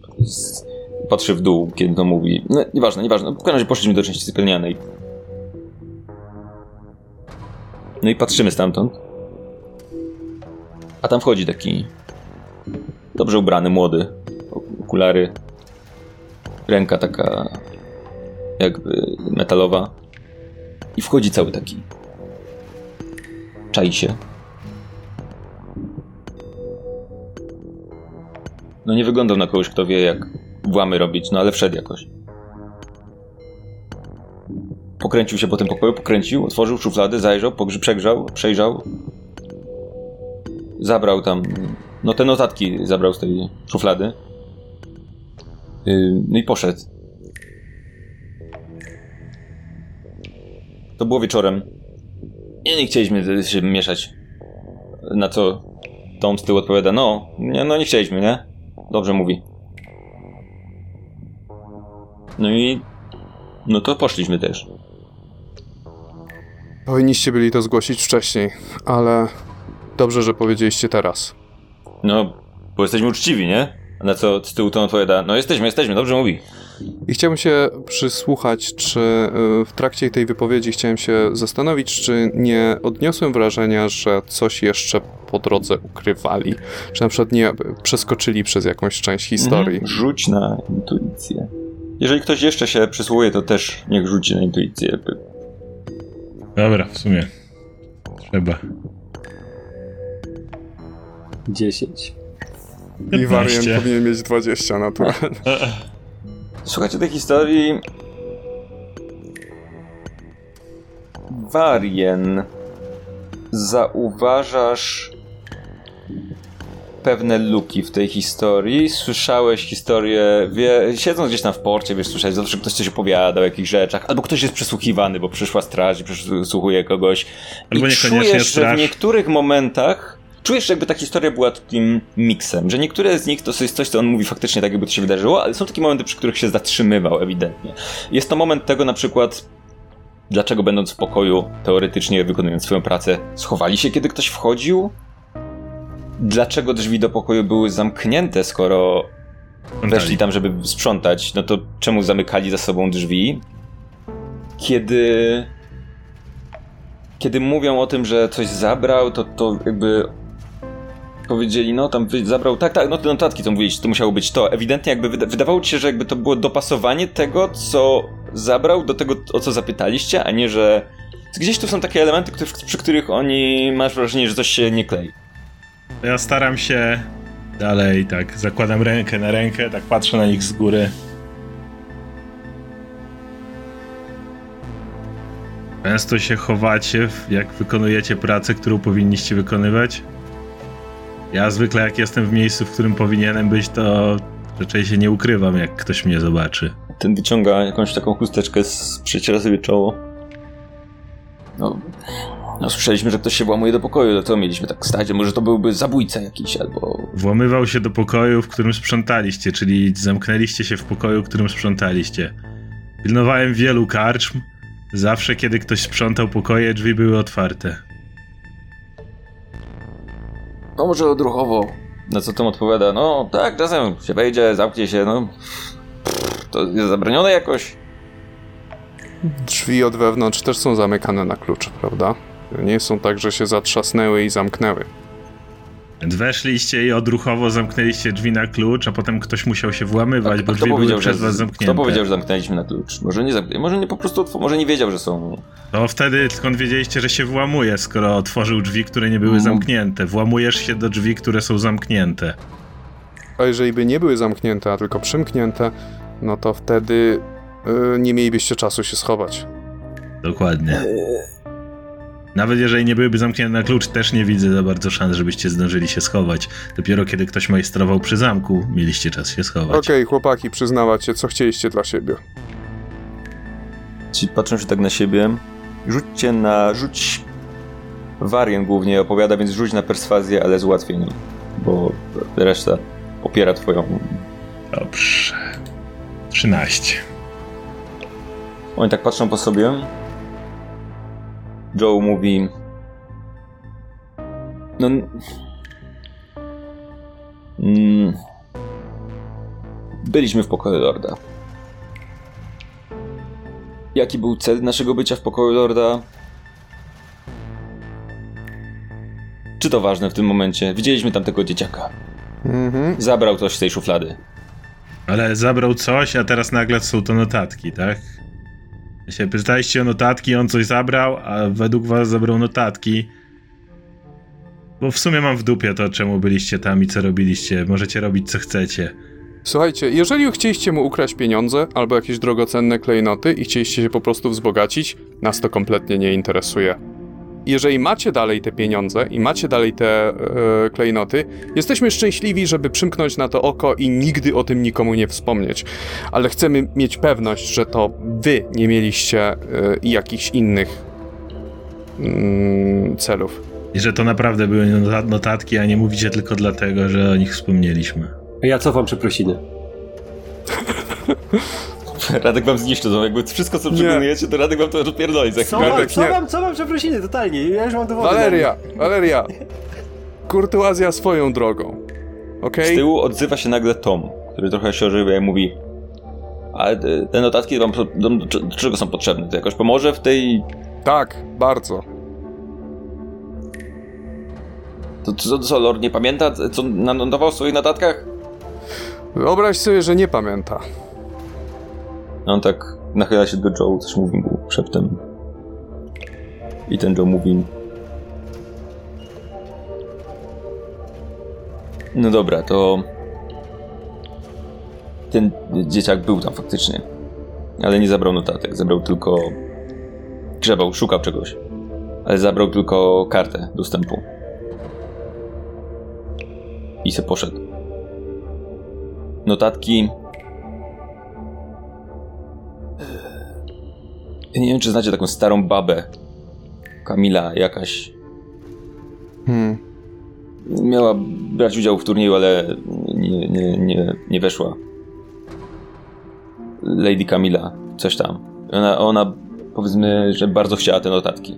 patrzy w dół, kiedy to mówi. No, nieważne, nieważne. W każdym razie poszliśmy do części sypialnianej. No i patrzymy stamtąd. A tam wchodzi taki dobrze ubrany, młody. Okulary. Ręka taka jakby metalowa. I wchodzi cały taki. Czai się. No nie wyglądał na kogoś, kto wie jak włamy robić, no ale wszedł jakoś. Pokręcił się po tym pokoju, pokręcił, otworzył szuflady, zajrzał, przegrzał, przejrzał. Zabrał tam no te notatki zabrał z tej szuflady. Yy, no i poszedł. To było wieczorem. I nie chcieliśmy się mieszać. Na co Tom z tyłu odpowiada, no, nie, no nie chcieliśmy, nie? Dobrze mówi. No i... No to poszliśmy też. Powinniście byli to zgłosić wcześniej, ale dobrze, że powiedzieliście teraz. No, bo jesteśmy uczciwi, nie? A na co z tyłu Tom odpowiada, no jesteśmy, jesteśmy, dobrze mówi. I chciałbym się przysłuchać, czy y, w trakcie tej wypowiedzi chciałem się zastanowić, czy nie odniosłem wrażenia, że coś jeszcze po drodze ukrywali, czy na przykład nie przeskoczyli przez jakąś część historii. Mhm. Rzuć na intuicję. Jeżeli ktoś jeszcze się przysłuchuje, to też niech rzuci na intuicję. Dobra, w sumie. Trzeba. 10. I Varian 15. powinien mieć 20 naturalnie. Słuchajcie tej historii. Warien. Zauważasz pewne luki w tej historii. Słyszałeś historię, wie, siedząc gdzieś tam w porcie, wiesz, słyszałeś zawsze ktoś coś opowiada o jakichś rzeczach, albo ktoś jest przesłuchiwany, bo przyszła straż i przesłuchuje kogoś. Albo I czujesz, że w straż. niektórych momentach czujesz, jakby ta historia była takim miksem, że niektóre z nich to jest coś, co on mówi faktycznie tak, jakby to się wydarzyło, ale są takie momenty, przy których się zatrzymywał ewidentnie. Jest to moment tego na przykład, dlaczego będąc w pokoju, teoretycznie wykonując swoją pracę, schowali się, kiedy ktoś wchodził? Dlaczego drzwi do pokoju były zamknięte, skoro weszli tam, żeby sprzątać, no to czemu zamykali za sobą drzwi? Kiedy. Kiedy mówią o tym, że coś zabrał, to, to jakby. Powiedzieli, no tam zabrał. Tak, tak, no te notatki, co mówiliście, to musiało być to. Ewidentnie, jakby wyda- wydawało ci się, że jakby to było dopasowanie tego, co zabrał, do tego, o co zapytaliście, a nie, że. Gdzieś tu są takie elementy, które, przy których oni masz wrażenie, że coś się nie klei. Ja staram się dalej, tak, zakładam rękę na rękę, tak patrzę na nich z góry. Często się chowacie, jak wykonujecie pracę, którą powinniście wykonywać. Ja zwykle, jak jestem w miejscu, w którym powinienem być, to raczej się nie ukrywam, jak ktoś mnie zobaczy. Ten wyciąga jakąś taką chusteczkę, z- przeciera sobie czoło. No, no słyszeliśmy, że ktoś się włamuje do pokoju, to co mieliśmy tak stać? Może to byłby zabójca jakiś, albo... Włamywał się do pokoju, w którym sprzątaliście, czyli zamknęliście się w pokoju, w którym sprzątaliście. Pilnowałem wielu karczm. Zawsze, kiedy ktoś sprzątał pokoje, drzwi były otwarte. No może odruchowo. Na co Tom odpowiada, no tak, czasem się wejdzie, zamknie się, no... To jest zabronione jakoś? Drzwi od wewnątrz też są zamykane na klucz, prawda? Nie są tak, że się zatrzasnęły i zamknęły. Więc weszliście i odruchowo zamknęliście drzwi na klucz, a potem ktoś musiał się włamywać, A bo kto drzwi były powiedział, że, przez was zamknięte. kto powiedział, że zamknęliśmy na klucz? Może nie może nie po prostu, otw- może nie wiedział, że są... To wtedy skąd wiedzieliście, że się włamuje, skoro otworzył drzwi, które nie były Mm. zamknięte? Włamujesz się do drzwi, które są zamknięte. A jeżeli by nie były zamknięte, a tylko przymknięte, no to wtedy y, nie mielibyście czasu się schować. Dokładnie. Nawet jeżeli nie byłyby zamknięte na klucz, też nie widzę za bardzo szans, żebyście zdążyli się schować. Dopiero kiedy ktoś majstrował przy zamku, mieliście czas się schować. Okej, chłopaki, przyznawać się, co chcieliście dla siebie. Ci patrzą się tak na siebie. Rzućcie na... rzuć... Warien głównie opowiada, więc rzuć na perswazję, ale z ułatwieniem. Bo reszta popiera twoją... Dobrze. 13. Oni tak patrzą po sobie. Joe mówi... No... Mm, byliśmy w pokoju Lorda. Jaki był cel naszego bycia w pokoju Lorda? Czy to ważne w tym momencie? Widzieliśmy tam tego dzieciaka. Mhm. Zabrał coś z tej szuflady. Ale zabrał coś, a teraz nagle są to notatki, tak? Się pytaliście o notatki, on coś zabrał, a według was zabrał notatki. Bo w sumie mam w dupie to, czemu byliście tam i co robiliście. Możecie robić co chcecie. Słuchajcie, jeżeli chcieliście mu ukraść pieniądze albo jakieś drogocenne klejnoty i chcieliście się po prostu wzbogacić, nas to kompletnie nie interesuje. Jeżeli macie dalej te pieniądze i macie dalej te e, klejnoty, jesteśmy szczęśliwi, żeby przymknąć na to oko i nigdy o tym nikomu nie wspomnieć. Ale chcemy mieć pewność, że to wy nie mieliście e, jakichś innych mm, celów. I że to naprawdę były nota- notatki, a nie mówicie tylko dlatego, że o nich wspomnieliśmy. Ja cofam przeprosiny. Radek wam zniszczy to, jakby wszystko co Nie. przekonujecie, to Radek wam to rozpierdoli za Co Bartek, co mam, co mam przeprosiny, totalnie. Ja już mam dowody. Waleria, Waleria. Kurtuazja swoją drogą. Okej? Z tyłu odzywa się nagle Tom, który trochę się ożywia i mówi ale te- te notatki wam do, do, do czego są potrzebne? To jakoś pomoże w tej... Tak, bardzo. To co, co Lord nie pamięta, co nanotował w swoich notatkach? Wyobraź sobie, że nie pamięta. On tak nachyla się do Joe, coś mówi mu szeptem. I ten Joe mówi... No dobra, to... Ten dzieciak był tam faktycznie. Ale nie zabrał notatek, zabrał tylko... Grzebał, szukał czegoś. Ale zabrał tylko kartę dostępu. I se poszedł. Notatki nie wiem, czy znacie taką starą babę. Kamila jakaś. Hmm. Miała brać udział w turnieju, ale nie, nie, nie, nie weszła. Lady Kamila, coś tam. Ona, ona powiedzmy, że bardzo chciała te notatki.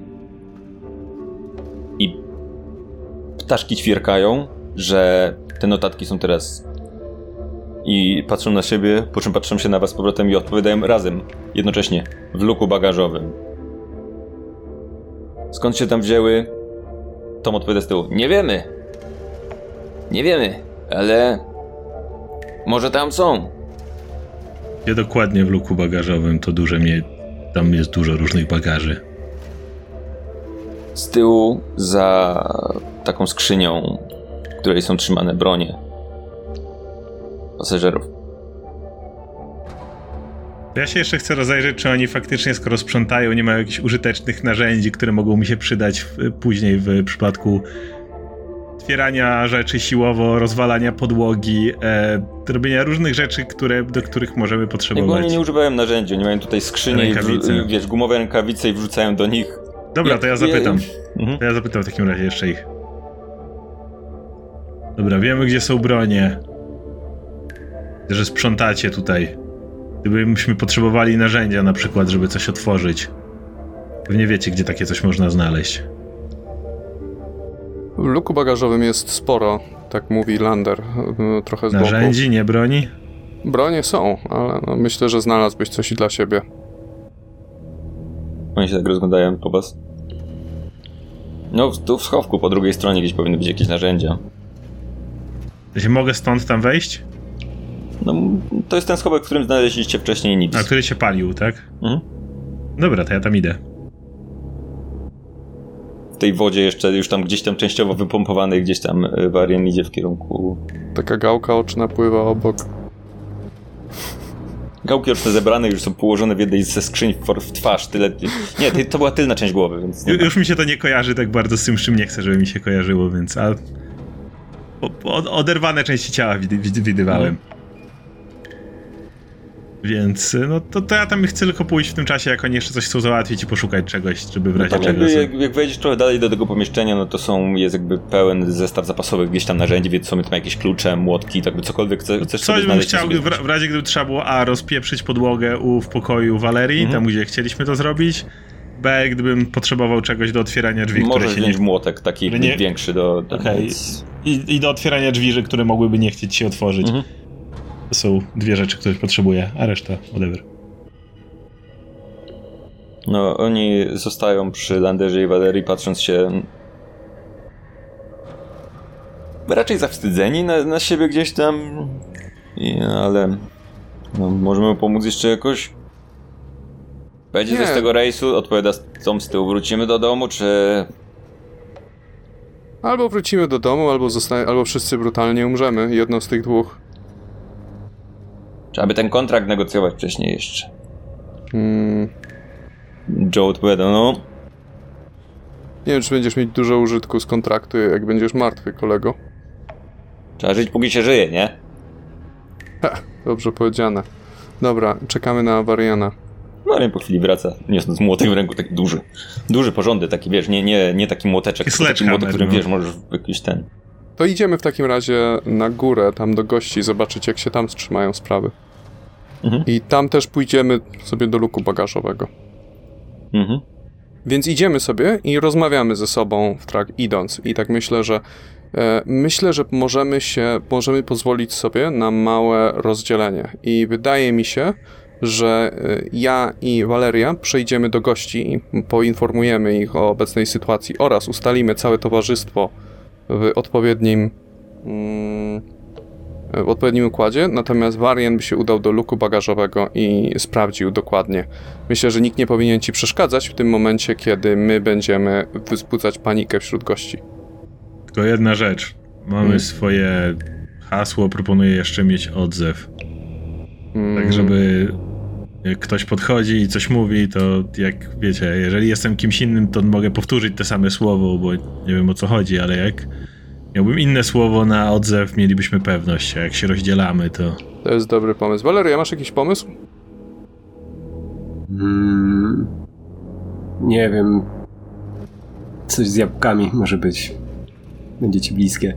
I ptaszki ćwierkają, że te notatki są teraz. I patrzą na siebie, po czym patrzą się na was z powrotem i odpowiadają razem, jednocześnie, w luku bagażowym. Skąd się tam wzięły? Tom odpowiada z tyłu. Nie wiemy. Nie wiemy, ale może tam są. Gdzie dokładnie w luku bagażowym to duże mie... Tam jest dużo różnych bagaży. Z tyłu za taką skrzynią, w której są trzymane bronie pasażerów. Ja się jeszcze chcę rozejrzeć, czy oni faktycznie, skoro sprzątają, nie mają jakichś użytecznych narzędzi, które mogą mi się przydać w, później w przypadku otwierania rzeczy siłowo, rozwalania podłogi, e, robienia różnych rzeczy, które, do których możemy Jakby potrzebować. oni nie używają narzędzi, oni mają tutaj skrzynie i Rękawice. wrzu- wiesz, gumowe rękawice i wrzucają do nich. Dobra, to ja zapytam. Mhm. To ja zapytam w takim razie jeszcze ich. Dobra, wiemy gdzie są bronie. Że sprzątacie tutaj. Gdybyśmy potrzebowali narzędzia na przykład, żeby coś otworzyć. Pewnie wiecie, gdzie takie coś można znaleźć. W luku bagażowym jest sporo, tak mówi Lander, e, trochę z boku. Narzędzi, nie broni? Bronie są, ale no, myślę, że znalazłbyś coś i dla siebie. Oni się tak rozglądają po was. No, tu w schowku po drugiej stronie gdzieś powinny być jakieś narzędzia. To się mogę stąd tam wejść? No, to jest ten schowek, w którym znaleźliście wcześniej nic. A który się palił, tak? Mhm. Dobra, to ja tam idę. W tej wodzie jeszcze już tam gdzieś tam częściowo wypompowanej, gdzieś tam e, Varian idzie w kierunku... Taka gałka oczna pływa obok. Gałki oczne zebrane już są położone w jednej ze skrzyń w, w twarz, tyle... Nie, to była tylna część głowy, więc... Ju-. Już mi się to nie kojarzy tak bardzo z tym, z czym nie chcę, żeby mi się kojarzyło, więc... A... o- Oderwane części ciała wid- wid- widywałem. Więc no to, to ja tam chcę tylko pójść w tym czasie, jak oni jeszcze coś chcą załatwić i poszukać czegoś, żeby w razie Tam czego... jakby, sobie- jak, jak wejdziesz trochę dalej do tego pomieszczenia, no to są, jest jakby pełen zestaw zapasowych gdzieś tam narzędzi, więc są tam jakieś klucze, młotki, tak by cokolwiek chce- chcesz sobie Coś bym znaleźć. to chciał, sobie w, w razie gdyby trzeba było A, rozpieprzyć podłogę u, w pokoju Walerii, Mhm. tam gdzie chcieliśmy to zrobić, B, gdybym potrzebował czegoś do otwierania drzwi, które Możesz się wziąć nie... młotek taki które nie- większy do... do więc- I, I do otwierania drzwi, że- które mogłyby nie chcieć się otworzyć. Mhm. To są dwie rzeczy, które potrzebuję, a reszta whatever. No, oni zostają przy Landerze i Valerii, patrząc się raczej zawstydzeni na, na siebie gdzieś tam, I, ale no, możemy pomóc jeszcze jakoś? Będzie Nie. z tego rejsu, odpowiada Tom z tyłu, wrócimy do domu, czy... Albo wrócimy do domu, albo, albo wszyscy brutalnie umrzemy. Jedno z tych dwóch. Czy aby ten kontrakt negocjować wcześniej jeszcze? Hmm, Joe odpowiada, no... Nie wiem, czy będziesz mieć dużo użytku z kontraktu, jak będziesz martwy, kolego. Trzeba żyć, póki się żyje, nie? Ha, dobrze powiedziane. Dobra, czekamy na Wariana. No ale po chwili wraca, niosąc młotek w ręku, taki duży. Duży, porządny, taki, wiesz, nie, nie, nie taki młoteczek, tylko taki młotek, którym, no. wiesz, możesz jakiś ten... To idziemy w takim razie na górę, tam do gości, zobaczyć jak się tam trzymają sprawy. Mhm. I tam też pójdziemy sobie do luku bagażowego. Mhm. Więc idziemy sobie i rozmawiamy ze sobą w trak idąc. I tak myślę, że e, myślę, że możemy się, możemy pozwolić sobie na małe rozdzielenie. I wydaje mi się, że e, ja i Waleria przejdziemy do gości i poinformujemy ich o obecnej sytuacji oraz ustalimy całe towarzystwo w odpowiednim mm, w odpowiednim układzie, natomiast Varian by się udał do luku bagażowego i sprawdził dokładnie. Myślę, że nikt nie powinien ci przeszkadzać w tym momencie, kiedy my będziemy wzbudzać panikę wśród gości. Tylko jedna rzecz. Mamy Mm. swoje hasło, proponuję jeszcze mieć odzew. Mm, Tak, żeby jak ktoś podchodzi i coś mówi, to jak wiecie, jeżeli jestem kimś innym, to mogę powtórzyć te same słowo, bo nie wiem o co chodzi, ale jak miałbym inne słowo na odzew, mielibyśmy pewność, a jak się rozdzielamy, to To jest dobry pomysł. Waleria, masz jakiś pomysł? Hmm, nie wiem. Coś z jabłkami może być. Będzie ci bliskie.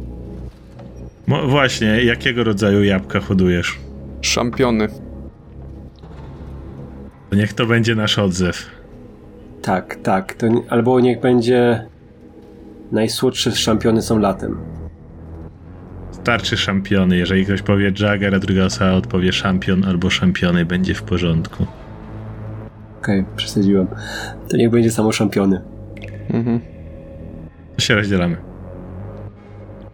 Mo- właśnie, jakiego rodzaju jabłka hodujesz? Szampiony. To niech to będzie nasz odzew. Tak, tak. To, nie- albo niech będzie. Najsłodsze szampiony są latem. Starczy szampiony. Jeżeli ktoś powie Jagger, a druga osoba odpowie szampion albo szampiony, będzie w porządku. Okej, przesadziłem. To niech będzie samo szampiony. Mhm. Się rozdzielamy.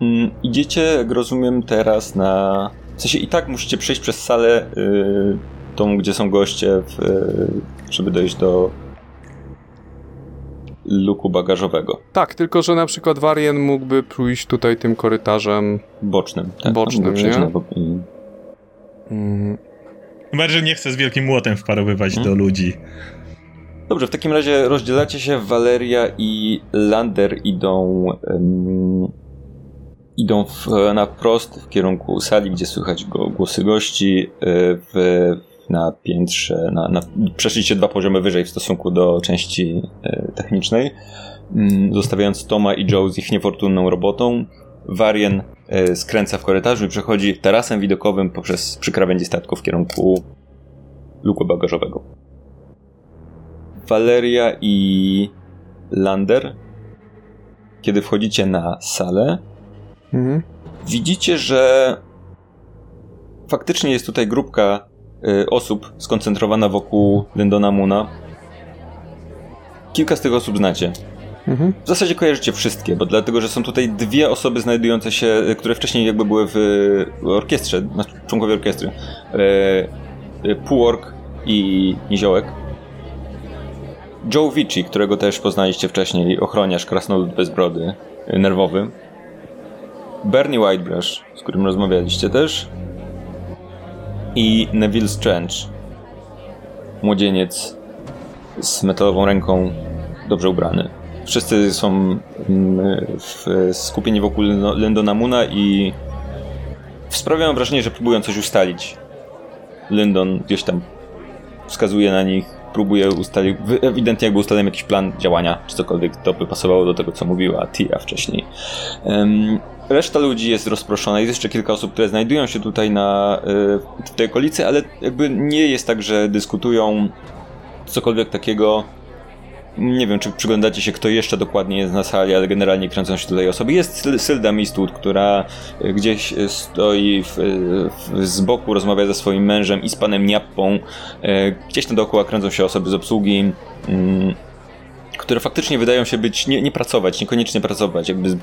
Mm, Idziecie, jak rozumiem, teraz na... W sensie i tak musicie przejść przez salę y, tą, gdzie są goście, w, y, żeby dojść do luku bagażowego. Tak, tylko że na przykład Varian mógłby pójść tutaj tym korytarzem. Bocznym. Tak, Bocznym, Mógłby przejść nie? na i- Mm, Chyba, że nie chcę z wielkim młotem wparowywać Hmm? do ludzi. Dobrze, w takim razie rozdzielacie się. Waleria i Lander idą em, idą w, na prost w kierunku sali, gdzie słychać go, głosy gości. e, W, na piętrze, na, na, przeszliście dwa poziomy wyżej w stosunku do części e, technicznej, mm, zostawiając Toma i Joe z ich niefortunną robotą. Varian e, skręca w korytarzu i przechodzi tarasem widokowym poprzez przy krawędzi statku w kierunku luku bagażowego. Valeria i Lander, kiedy wchodzicie na salę, mhm. widzicie, że faktycznie jest tutaj grupka osób skoncentrowana wokół Lyndona Moona. Kilka z tych osób znacie. Mhm. W zasadzie kojarzycie wszystkie, bo dlatego, że są tutaj dwie osoby znajdujące się, y, które wcześniej jakby były w y, orkiestrze, znaczy członkowie orkiestry. Y, y, Półork i Niziołek. Joe Vici, którego też poznaliście wcześniej, ochroniarz, krasnolud bez brody, y, nerwowy. Bernie Whitebrush, z którym rozmawialiście też. I Neville Strange, młodzieniec z metalową ręką, dobrze ubrany. Wszyscy są mm, w, skupieni wokół Lyndo- Lyndona Moona i sprawiają wrażenie, że próbują coś ustalić. Lyndon gdzieś tam wskazuje na nich, próbuje ustalić, ewidentnie jakby ustalił jakiś plan działania, czy cokolwiek to by pasowało do tego, co mówiła Tia wcześniej. Reszta ludzi jest rozproszona. Jest jeszcze kilka osób, które znajdują się tutaj na, y, w tej okolicy, ale jakby nie jest tak, że dyskutują cokolwiek takiego. Nie wiem, czy przyglądacie się, kto jeszcze dokładnie jest na sali, ale generalnie kręcą się tutaj osoby. Jest Syl- Sylda Mistwood, która y, gdzieś y, stoi w, w, z boku, rozmawia ze swoim mężem i z panem Niappą. Gdzieś tam dookoła kręcą się osoby z obsługi. mm, które faktycznie wydają się być nie, nie pracować, niekoniecznie pracować, jakby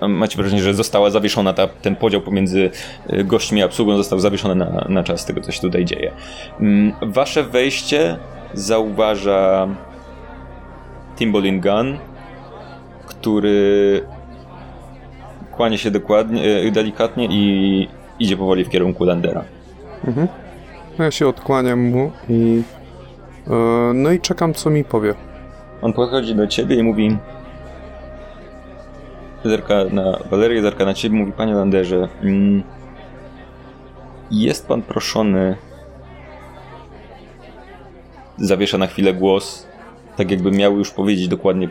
macie wrażenie, że została zawieszona ta, ten podział pomiędzy y, gośćmi a obsługą został zawieszony na, na czas tego, co się tutaj dzieje. Mm, Wasze wejście zauważa Timbolin Gun, który kłania się dokładnie, y, delikatnie i idzie powoli w kierunku Landera. Mhm. Ja się odkłaniam mu i. e, no i czekam, co mi powie. On podchodzi do ciebie i mówi: zerka na Walerię, zerka na ciebie, mówi panie Landerze, mm, jest pan proszony zawiesza na chwilę głos, tak jakby miał już powiedzieć dokładnie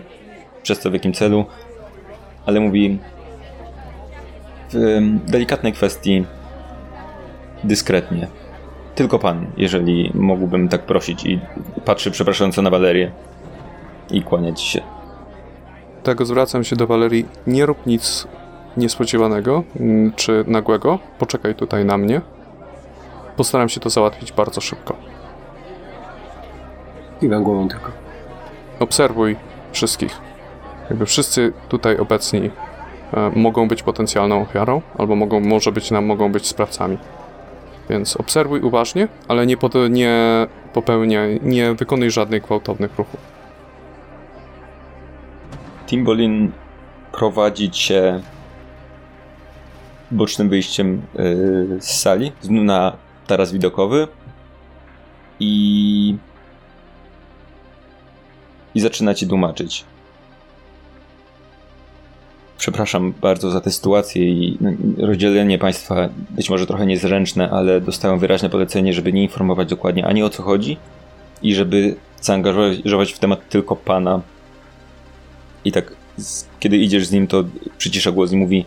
przez co, w jakim celu, ale mówi w delikatnej kwestii dyskretnie. Tylko pan, jeżeli mógłbym tak prosić i patrzy przepraszająco na Walerię i kłaniać się. Tego zwracam się do Walerii. Nie rób nic niespodziewanego mm, czy nagłego. Poczekaj tutaj na mnie. Postaram się to załatwić bardzo szybko. Kiwam głową tylko. Obserwuj wszystkich. Jakby wszyscy tutaj obecni e, mogą być potencjalną ofiarą, albo mogą, może być nam, mogą być sprawcami. Więc obserwuj uważnie, ale nie, pod, nie popełniaj, nie wykonuj żadnych gwałtownych ruchów. Timbolin prowadzi cię bocznym wyjściem yy, z sali na taras widokowy i i zaczyna ci tłumaczyć. Przepraszam bardzo za tę sytuację i no, rozdzielenie państwa być może trochę niezręczne, ale dostałem wyraźne polecenie, żeby nie informować dokładnie ani o co chodzi i żeby zaangażować w temat tylko pana. I tak, kiedy idziesz z nim, to przycisza głos i mówi: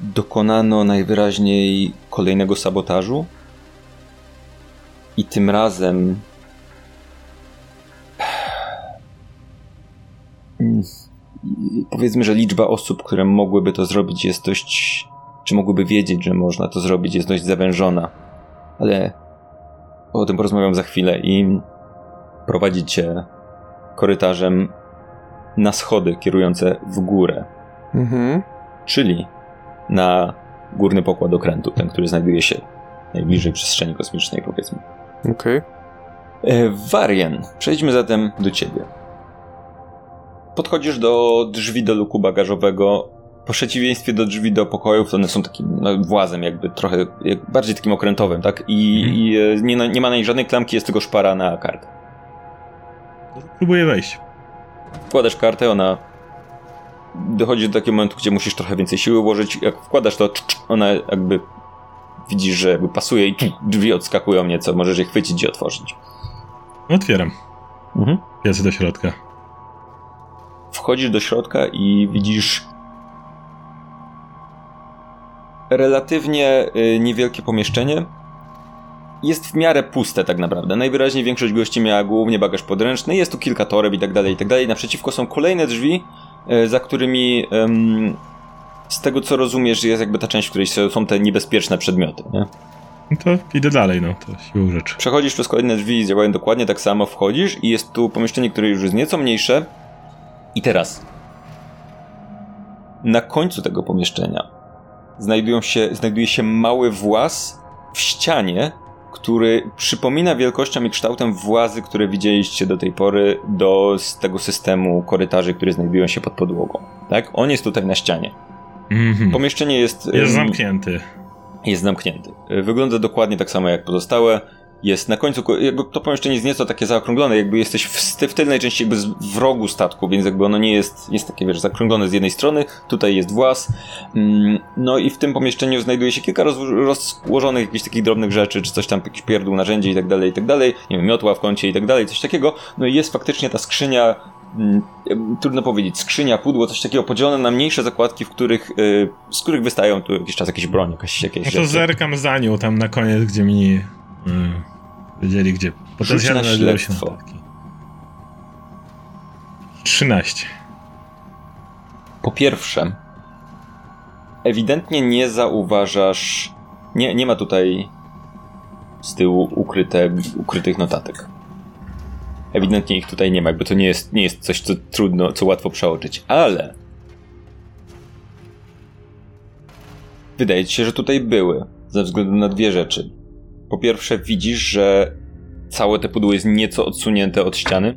Dokonano najwyraźniej kolejnego sabotażu. I tym razem powiedzmy, że liczba osób, które mogłyby to zrobić jest dość, czy mogłyby wiedzieć, że można to zrobić jest dość zawężona. Ale o tym porozmawiam za chwilę i prowadzi cię korytarzem na schody kierujące w górę. Mhm. Czyli na górny pokład okrętu, ten, który znajduje się najbliżej przestrzeni kosmicznej, powiedzmy. Okej. Okay. Warien, przejdźmy zatem do ciebie. Podchodzisz do drzwi do luku bagażowego. Po przeciwieństwie do drzwi do pokojów, one są takim no, włazem, jakby trochę jak, bardziej takim okrętowym, tak? I, hmm. i e, nie, nie, ma na niej żadnej klamki, jest tylko szpara na kartę. Próbuję wejść. Wkładasz kartę, ona dochodzi do takiego momentu, gdzie musisz trochę więcej siły włożyć. Jak wkładasz to, ona jakby widzisz, że jakby pasuje i drzwi odskakują nieco. Możesz je chwycić i otworzyć. Otwieram. Mhm. Do środka. Wchodzisz do środka i widzisz relatywnie y, niewielkie pomieszczenie. Jest w miarę puste tak naprawdę. Najwyraźniej większość gości miała głównie bagaż podręczny, jest tu kilka toreb i tak dalej, i tak dalej. Naprzeciwko są kolejne drzwi, y, za którymi z tego co rozumiesz jest jakby ta część, w której są te niebezpieczne przedmioty, nie? No to idę dalej, no, to siłą rzeczy. Przechodzisz przez kolejne drzwi i działają dokładnie tak samo, wchodzisz i jest tu pomieszczenie, które już jest nieco mniejsze, i teraz, na końcu tego pomieszczenia znajdują się, znajduje się mały właz w ścianie, który przypomina wielkością i kształtem włazy, które widzieliście do tej pory do z tego systemu korytarzy, które znajdują się pod podłogą. Tak? On jest tutaj na ścianie. Mm -hmm. Pomieszczenie jest. Jest zamknięty. Jest zamknięty. Wygląda dokładnie tak samo jak pozostałe jest na końcu, jakby to pomieszczenie jest nieco takie zaokrąglone, jakby jesteś w, w tylnej części jakby w rogu statku, więc jakby ono nie jest, jest takie, wiesz, zaokrąglone z jednej strony, tutaj jest włas, mm, no i w tym pomieszczeniu znajduje się kilka rozłożonych jakichś takich drobnych rzeczy, czy coś tam, jakiś pierdół, narzędzie i tak dalej, i tak dalej, nie wiem, miotła w kącie i tak dalej, coś takiego, no i jest faktycznie ta skrzynia, mm, trudno powiedzieć, skrzynia, pudło, coś takiego podzielone na mniejsze zakładki, w których, y, z których wystają tu jakiś czas jakieś broń, jakieś, jakieś No to rzeczy. zerkam za nią tam na koniec, gdzie mi Hmm. Wiedzieli gdzie. Potencjalne śledztwo. 13. Po pierwsze, ewidentnie nie zauważasz. Nie, nie ma tutaj z tyłu ukryte, ukrytych notatek. Ewidentnie ich tutaj nie ma, jakby to nie jest, nie jest coś, co trudno, co łatwo przeoczyć, ale. Wydaje ci się, że tutaj były, ze względu na dwie rzeczy. Po pierwsze, widzisz, że całe te pudło jest nieco odsunięte od ściany.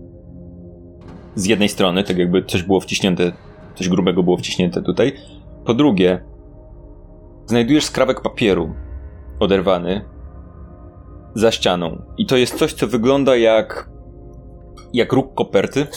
Z jednej strony, tak jakby coś było wciśnięte, coś grubego było wciśnięte tutaj. Po drugie, znajdujesz skrawek papieru oderwany za ścianą. I to jest coś, co wygląda jak jak róg koperty.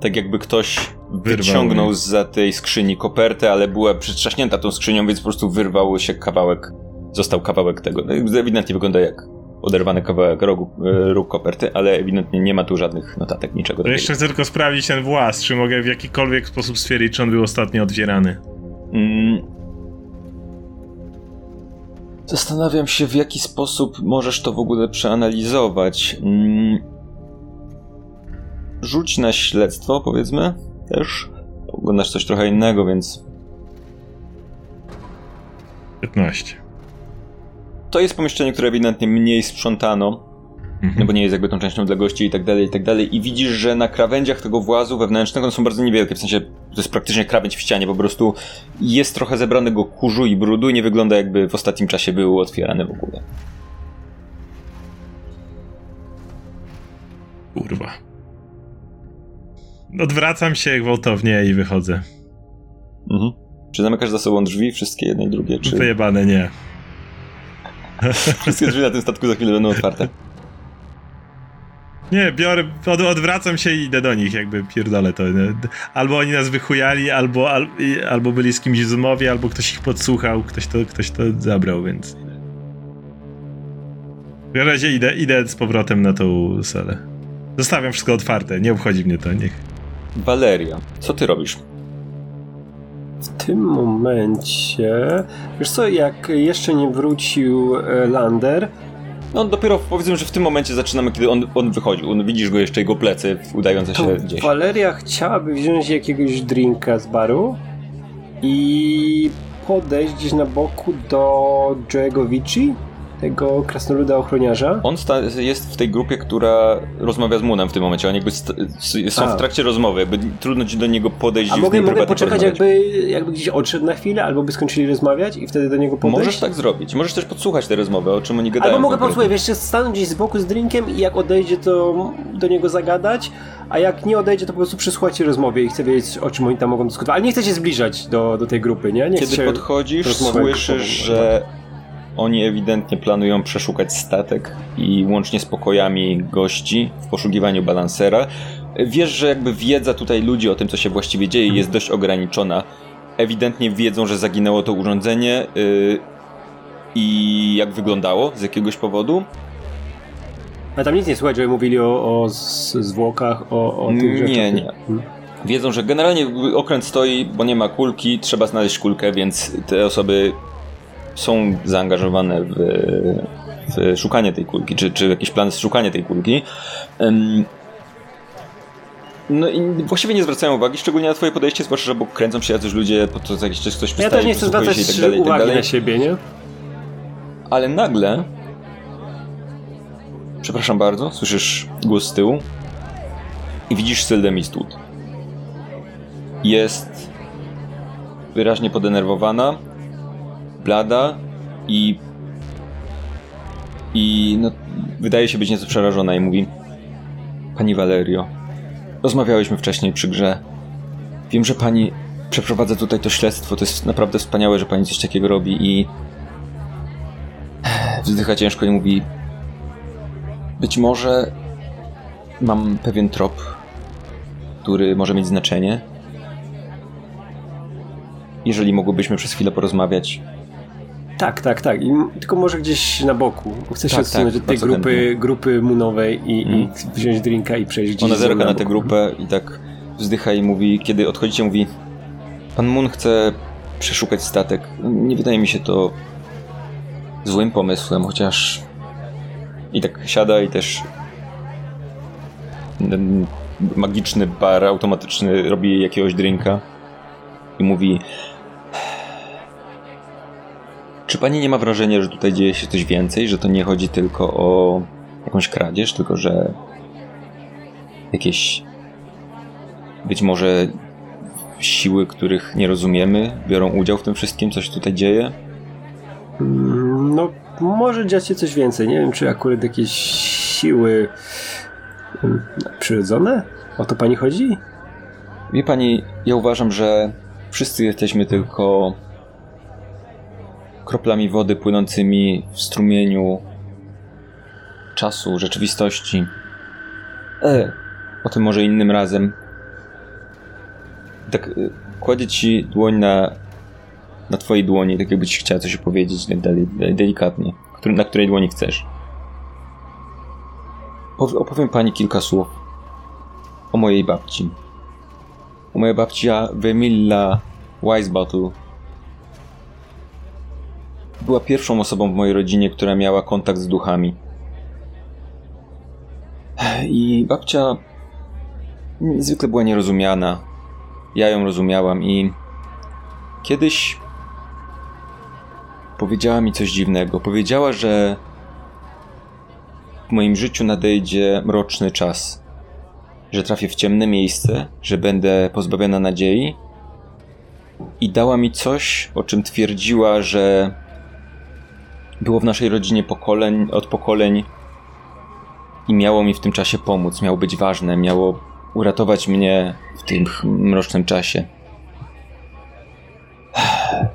Tak jakby ktoś wyciągnął za tej skrzyni kopertę, ale była przetrzaśnięta tą skrzynią, więc po prostu wyrwał się kawałek, został kawałek tego. No, ewidentnie wygląda jak oderwany kawałek rogu, e, róg koperty, ale ewidentnie nie ma tu żadnych notatek, niczego takiego. jeszcze chcę tylko sprawdzić ten włas, czy mogę w jakikolwiek sposób stwierdzić, czy on był ostatnio otwierany. Mm. Zastanawiam się, w jaki sposób możesz to w ogóle przeanalizować. Mm. Rzuć na śledztwo, powiedzmy, też. Oglądasz coś trochę innego, więc 15. to jest pomieszczenie, które ewidentnie mniej sprzątano, no Mhm. bo nie jest jakby tą częścią dla gości i tak dalej, i tak dalej. I widzisz, że na krawędziach tego włazu wewnętrznego one są bardzo niewielkie, w sensie to jest praktycznie krawędź w ścianie, po prostu jest trochę zebranego kurzu i brudu i nie wygląda jakby w ostatnim czasie był otwierany w ogóle. Kurwa. Odwracam się gwałtownie i wychodzę. Mhm. Czy zamykasz za sobą drzwi, wszystkie jedne i drugie, czy Wyjebane nie. wszystkie drzwi na tym statku za chwilę będą otwarte? Nie, biorę, od, odwracam się i idę do nich, jakby pierdolę to. Albo oni nas wychujali, albo, al, albo byli z kimś w zmowie, albo ktoś ich podsłuchał, ktoś to, ktoś to zabrał, więc... W razie idę, idę z powrotem na tą salę. Zostawiam wszystko otwarte, nie obchodzi mnie to, niech... Waleria, co ty robisz? W tym momencie, wiesz co, jak jeszcze nie wrócił e, Lander, No dopiero powiedzmy, że w tym momencie zaczynamy, kiedy on, on wychodził. On, widzisz go jeszcze, jego plecy udające się gdzieś. Waleria chciałaby wziąć jakiegoś drinka z baru i podejść gdzieś na boku do Joe'ego Vici, tego krasnoluda ochroniarza. On jest w tej grupie, która rozmawia z Moonem w tym momencie. Oni jakby są A. w trakcie rozmowy, jakby trudno ci do niego podejść A mogę, mogę poczekać, jakby, jakby gdzieś odszedł na chwilę, albo by skończyli rozmawiać i wtedy do niego podejść? Możesz tak zrobić. Możesz też podsłuchać te rozmowy, o czym oni gadają. Albo mogę posłuchać, wiesz, stanąć gdzieś z boku z drinkiem i jak odejdzie, to do niego zagadać, a jak nie odejdzie, to po prostu przysłuchać rozmowie i chcę wiedzieć, o czym oni tam mogą dyskutować. Ale nie chcę się zbliżać do, do tej grupy, nie? nie Kiedy podchodzisz, słyszysz, że oni ewidentnie planują przeszukać statek i łącznie z pokojami gości w poszukiwaniu balansera. Wiesz, że jakby wiedza tutaj ludzi o tym, co się właściwie dzieje, jest dość ograniczona. Ewidentnie wiedzą, że zaginęło to urządzenie yy, i jak wyglądało z jakiegoś powodu. A tam nic nie słuchać, że mówili o, o zwłokach, o, o tych Nie, rzeczach. nie. Hmm. Wiedzą, że generalnie okręt stoi, bo nie ma kulki, trzeba znaleźć kulkę, więc te osoby są zaangażowane w, w szukanie tej kulki, czy, czy jakieś plany szukania tej kulki. No i właściwie nie zwracają uwagi, szczególnie na twoje podejście, zwłaszcza, że obok kręcą się jacyś ludzie, po to jakiś czas ktoś Ja też nie chcę zwracać się i tak dalej, i tak uwagi dalej. na siebie, nie? Ale nagle, przepraszam bardzo, słyszysz głos z tyłu i widzisz Syldę Mistwood. Jest wyraźnie podenerwowana, blada i i no, wydaje się być nieco przerażona i mówi Pani Valerio, rozmawiałyśmy wcześniej przy grze. Wiem, że pani przeprowadza tutaj to śledztwo. To jest naprawdę wspaniałe, że pani coś takiego robi i wzdycha ciężko i mówi być może mam pewien trop, który może mieć znaczenie. Jeżeli mogłybyśmy przez chwilę porozmawiać. Tak, tak, tak. I, tylko może gdzieś na boku. Bo chcę się Tak, odsunąć tak, od tej grupy, chętnie. grupy moonowej i, i Mhm. wziąć drinka i przejść gdzieś Ona zerka na tę bok. grupę i tak wzdycha i mówi, kiedy odchodzicie, mówi Pan Moon chce przeszukać statek. Nie wydaje mi się to złym pomysłem, chociaż i tak siada i też ten magiczny bar automatyczny robi jakiegoś drinka i mówi czy pani nie ma wrażenia, że tutaj dzieje się coś więcej, że to nie chodzi tylko o jakąś kradzież, tylko że jakieś być może siły, których nie rozumiemy, biorą udział w tym wszystkim, coś tutaj dzieje? No, może dziać się coś więcej. Nie wiem, czy akurat jakieś siły mm, przyrodzone? O to pani chodzi? Wie pani, ja uważam, że wszyscy jesteśmy tylko kroplami wody płynącymi w strumieniu czasu, rzeczywistości. E, o tym może innym razem. tak y, kładzie ci dłoń na, na twojej dłoni, tak jakbyś chciała coś opowiedzieć dalej, delikatnie, na której dłoni chcesz. Opowiem pani kilka słów o mojej babci. O mojej babcia Wemilla Wisebottle była pierwszą osobą w mojej rodzinie, która miała kontakt z duchami. I babcia zwykle była nierozumiana. Ja ją rozumiałam i kiedyś powiedziała mi coś dziwnego. Powiedziała, że w moim życiu nadejdzie mroczny czas. Że trafię w ciemne miejsce, że będę pozbawiona nadziei. I dała mi coś, o czym twierdziła, że było w naszej rodzinie pokoleń, od pokoleń i miało mi w tym czasie pomóc, miało być ważne, miało uratować mnie w tym mrocznym czasie.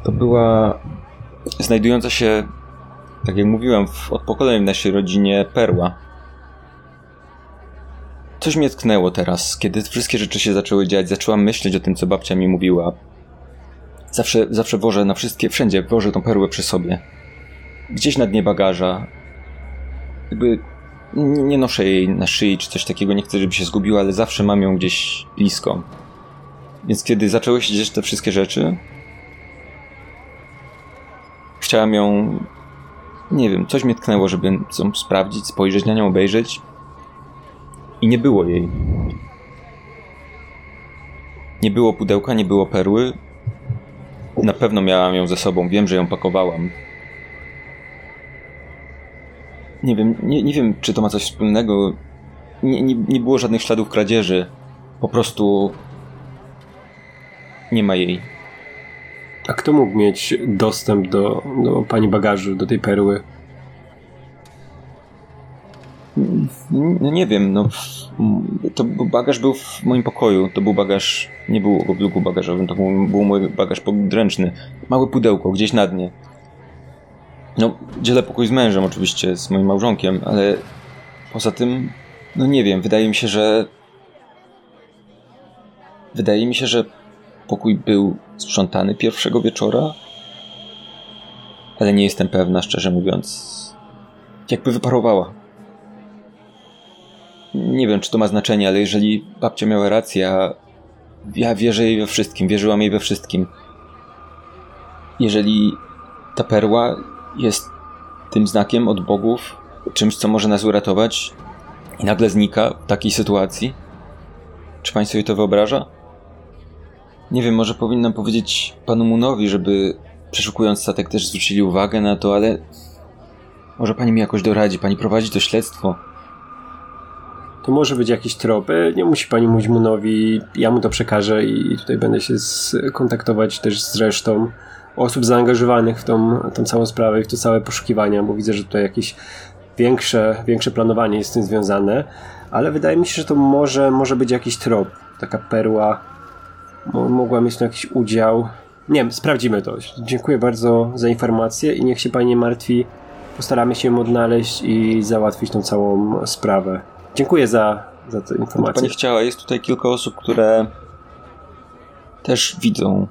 To była znajdująca się, tak jak mówiłem, w, od pokoleń w naszej rodzinie perła. Coś mnie tknęło teraz, kiedy wszystkie rzeczy się zaczęły dziać. Zaczęłam myśleć o tym, co babcia mi mówiła. Zawsze, zawsze wożę na wszystkie, wszędzie wożę tą perłę przy sobie. Gdzieś na dnie bagaża. Jakby nie noszę jej na szyi czy coś takiego, nie chcę, żeby się zgubiła, ale zawsze mam ją gdzieś blisko. Więc kiedy zaczęły się dziać te wszystkie rzeczy, chciałem ją. Nie wiem, coś mnie tknęło, żeby ją sprawdzić, spojrzeć na nią, obejrzeć. I nie było jej. Nie było pudełka, nie było perły. Na pewno miałam ją ze sobą, wiem, że ją pakowałam. Nie wiem, nie, nie wiem, czy to ma coś wspólnego. Nie, nie, nie było żadnych śladów kradzieży. Po prostu nie ma jej. A kto mógł mieć dostęp do, do pani bagażu, do tej perły? No nie wiem, no. To bagaż był w moim pokoju. To był bagaż. Nie był w bloku bagażowym, to był, był mój bagaż podręczny. Małe pudełko, gdzieś na dnie. No, dzielę pokój z mężem, oczywiście, z moim małżonkiem, ale poza tym, no nie wiem, wydaje mi się, że. Wydaje mi się, że pokój był sprzątany pierwszego wieczora, ale nie jestem pewna, szczerze mówiąc. Jakby wyparowała. Nie wiem, czy to ma znaczenie, ale jeżeli babcia miała rację, a ja wierzę jej we wszystkim, wierzyłam jej we wszystkim. Jeżeli ta perła jest tym znakiem od bogów, czymś, co może nas uratować i nagle znika w takiej sytuacji? Czy pani sobie to wyobraża? Nie wiem, może powinnam powiedzieć panu Munowi, żeby przeszukując statek też zwrócili uwagę na to, ale może pani mi jakoś doradzi, pani prowadzi to śledztwo. To może być jakiś trop. Nie musi pani mówić Munowi, ja mu to przekażę i tutaj będę się kontaktować też z resztą osób zaangażowanych w tą, tą całą sprawę i w to całe poszukiwania, bo widzę, że tutaj jakieś większe, większe planowanie jest z tym związane, ale wydaje mi się, że to może, może być jakiś trop, taka perła mogła mieć tu jakiś udział. Nie wiem, sprawdzimy to. Dziękuję bardzo za informację i niech się pani nie martwi. Postaramy się ją odnaleźć i załatwić tą całą sprawę. Dziękuję za, za tę informację. Pani chciała, jest tutaj kilka osób, które też widzą.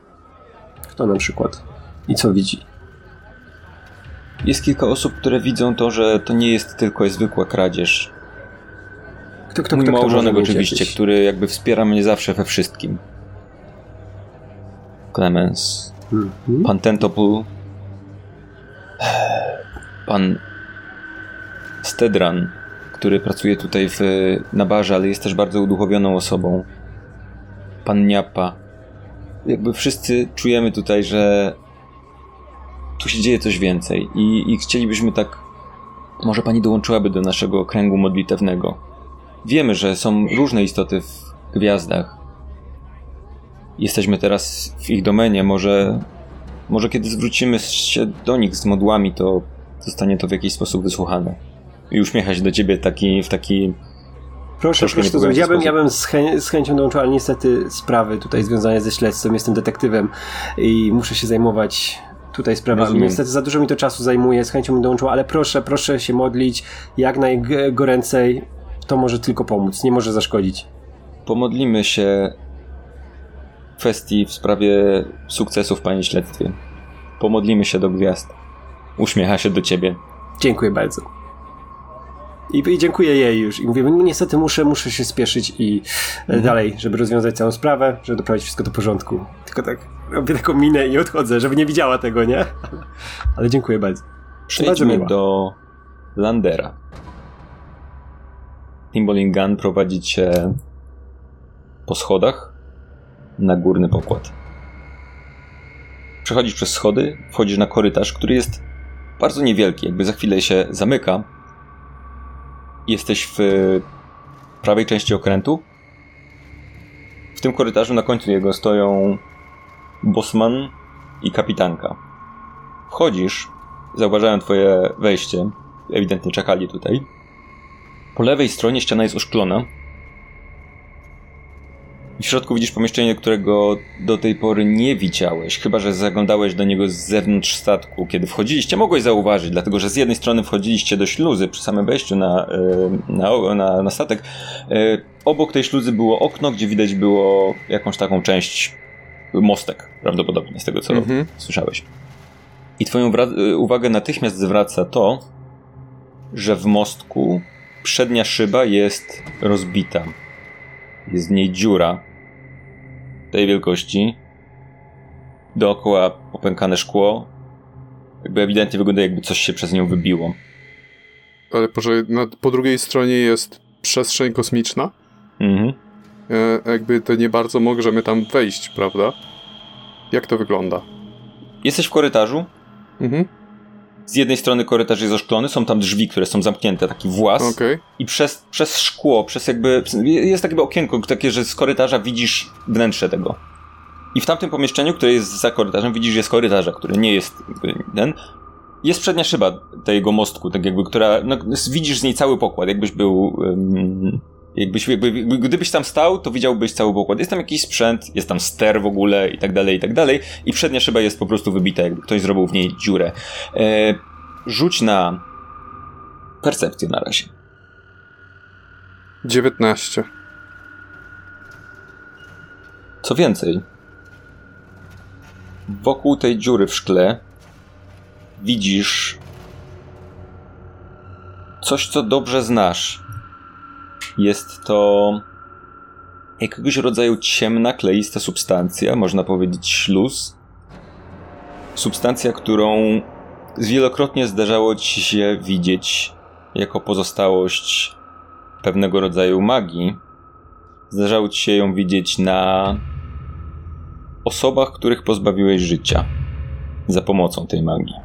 Kto na przykład? I co widzi? Jest kilka osób, które widzą to, że to nie jest tylko zwykła kradzież. Kto, kto, Mój kto, małżonek oczywiście, jakieś... który jakby wspiera mnie zawsze we wszystkim. Clemens, mm-hmm. pan Tentopul, pan Stedran, który pracuje tutaj w, na barze, ale jest też bardzo uduchowioną osobą. Pan Niapa. Jakby wszyscy czujemy tutaj, że tu się dzieje coś więcej i, i chcielibyśmy tak. Może pani dołączyłaby do naszego kręgu modlitewnego. Wiemy, że są różne istoty w gwiazdach. Jesteśmy teraz w ich domenie. Może, może kiedy zwrócimy się do nich z modłami, to zostanie to w jakiś sposób wysłuchane. I uśmiecha się do ciebie taki, w taki Proszę, proszę to zrobić. Ja bym, ja bym z, chę z chęcią dołączył, ale niestety sprawy tutaj związane ze śledztwem. Jestem detektywem i muszę się zajmować tutaj sprawami. Rozumiem. Niestety za dużo mi to czasu zajmuje, z chęcią bym dołączył, ale proszę, proszę się modlić jak najgoręcej. To może tylko pomóc, nie może zaszkodzić. Pomodlimy się kwestii w sprawie sukcesu w pani śledztwie. Pomodlimy się do gwiazd. Uśmiecha się do ciebie. Dziękuję bardzo. I, I dziękuję jej już. I mówię, no niestety muszę, muszę się spieszyć i mhm. dalej, żeby rozwiązać całą sprawę, żeby doprowadzić wszystko do porządku. Tylko tak robię taką minę i odchodzę, żeby nie widziała tego, nie? Ale dziękuję bardzo. Przejdźmy bardzo do Landera. Timbaling Gun prowadzi cię po schodach na górny pokład. Przechodzisz przez schody, wchodzisz na korytarz, który jest bardzo niewielki, jakby za chwilę się zamyka. Jesteś w prawej części okrętu. W tym korytarzu na końcu jego stoją Bosman i kapitanka. Wchodzisz, zauważają twoje wejście, ewidentnie czekali tutaj. Po lewej stronie ściana jest oszklona, w środku widzisz pomieszczenie, którego do tej pory nie widziałeś, chyba że zaglądałeś do niego z zewnątrz statku. Kiedy wchodziliście, mogłeś zauważyć, dlatego że z jednej strony wchodziliście do śluzy przy samym wejściu na, e, na, na, na statek. E, obok tej śluzy było okno, gdzie widać było jakąś taką część mostek, prawdopodobnie, z tego co mhm. słyszałeś. I twoją e, uwagę natychmiast zwraca to, że w mostku przednia szyba jest rozbita jest w niej dziura tej wielkości. Dookoła popękane szkło. Jakby ewidentnie wygląda, jakby coś się przez nią wybiło. Ale po, po drugiej stronie jest przestrzeń kosmiczna. Mhm. E, jakby to nie bardzo możemy tam wejść, prawda? Jak to wygląda? Jesteś w korytarzu. Mhm. Z jednej strony korytarz jest oszklony, są tam drzwi, które są zamknięte, taki włas. Okay. I przez, przez szkło, przez jakby. Jest takie okienko, takie, że z korytarza widzisz wnętrze tego. I w tamtym pomieszczeniu, które jest za korytarzem, widzisz, jest korytarza, który nie jest ten. Jest przednia szyba tego mostku, tak jakby, która. No, widzisz z niej cały pokład, jakbyś był. Um, Jakbyś, jakby, gdybyś tam stał, to widziałbyś cały pokład. Jest tam jakiś sprzęt, jest tam ster w ogóle i tak dalej, i tak dalej. I przednia szyba jest po prostu wybita, jakby ktoś zrobił w niej dziurę. E, rzuć na percepcję na razie. 19. Co więcej, wokół tej dziury w szkle widzisz coś, co dobrze znasz jest to jakiegoś rodzaju ciemna, kleista substancja, można powiedzieć śluz. Substancja, którą wielokrotnie zdarzało ci się widzieć jako pozostałość pewnego rodzaju magii. Zdarzało ci się ją widzieć na osobach, których pozbawiłeś życia za pomocą tej magii.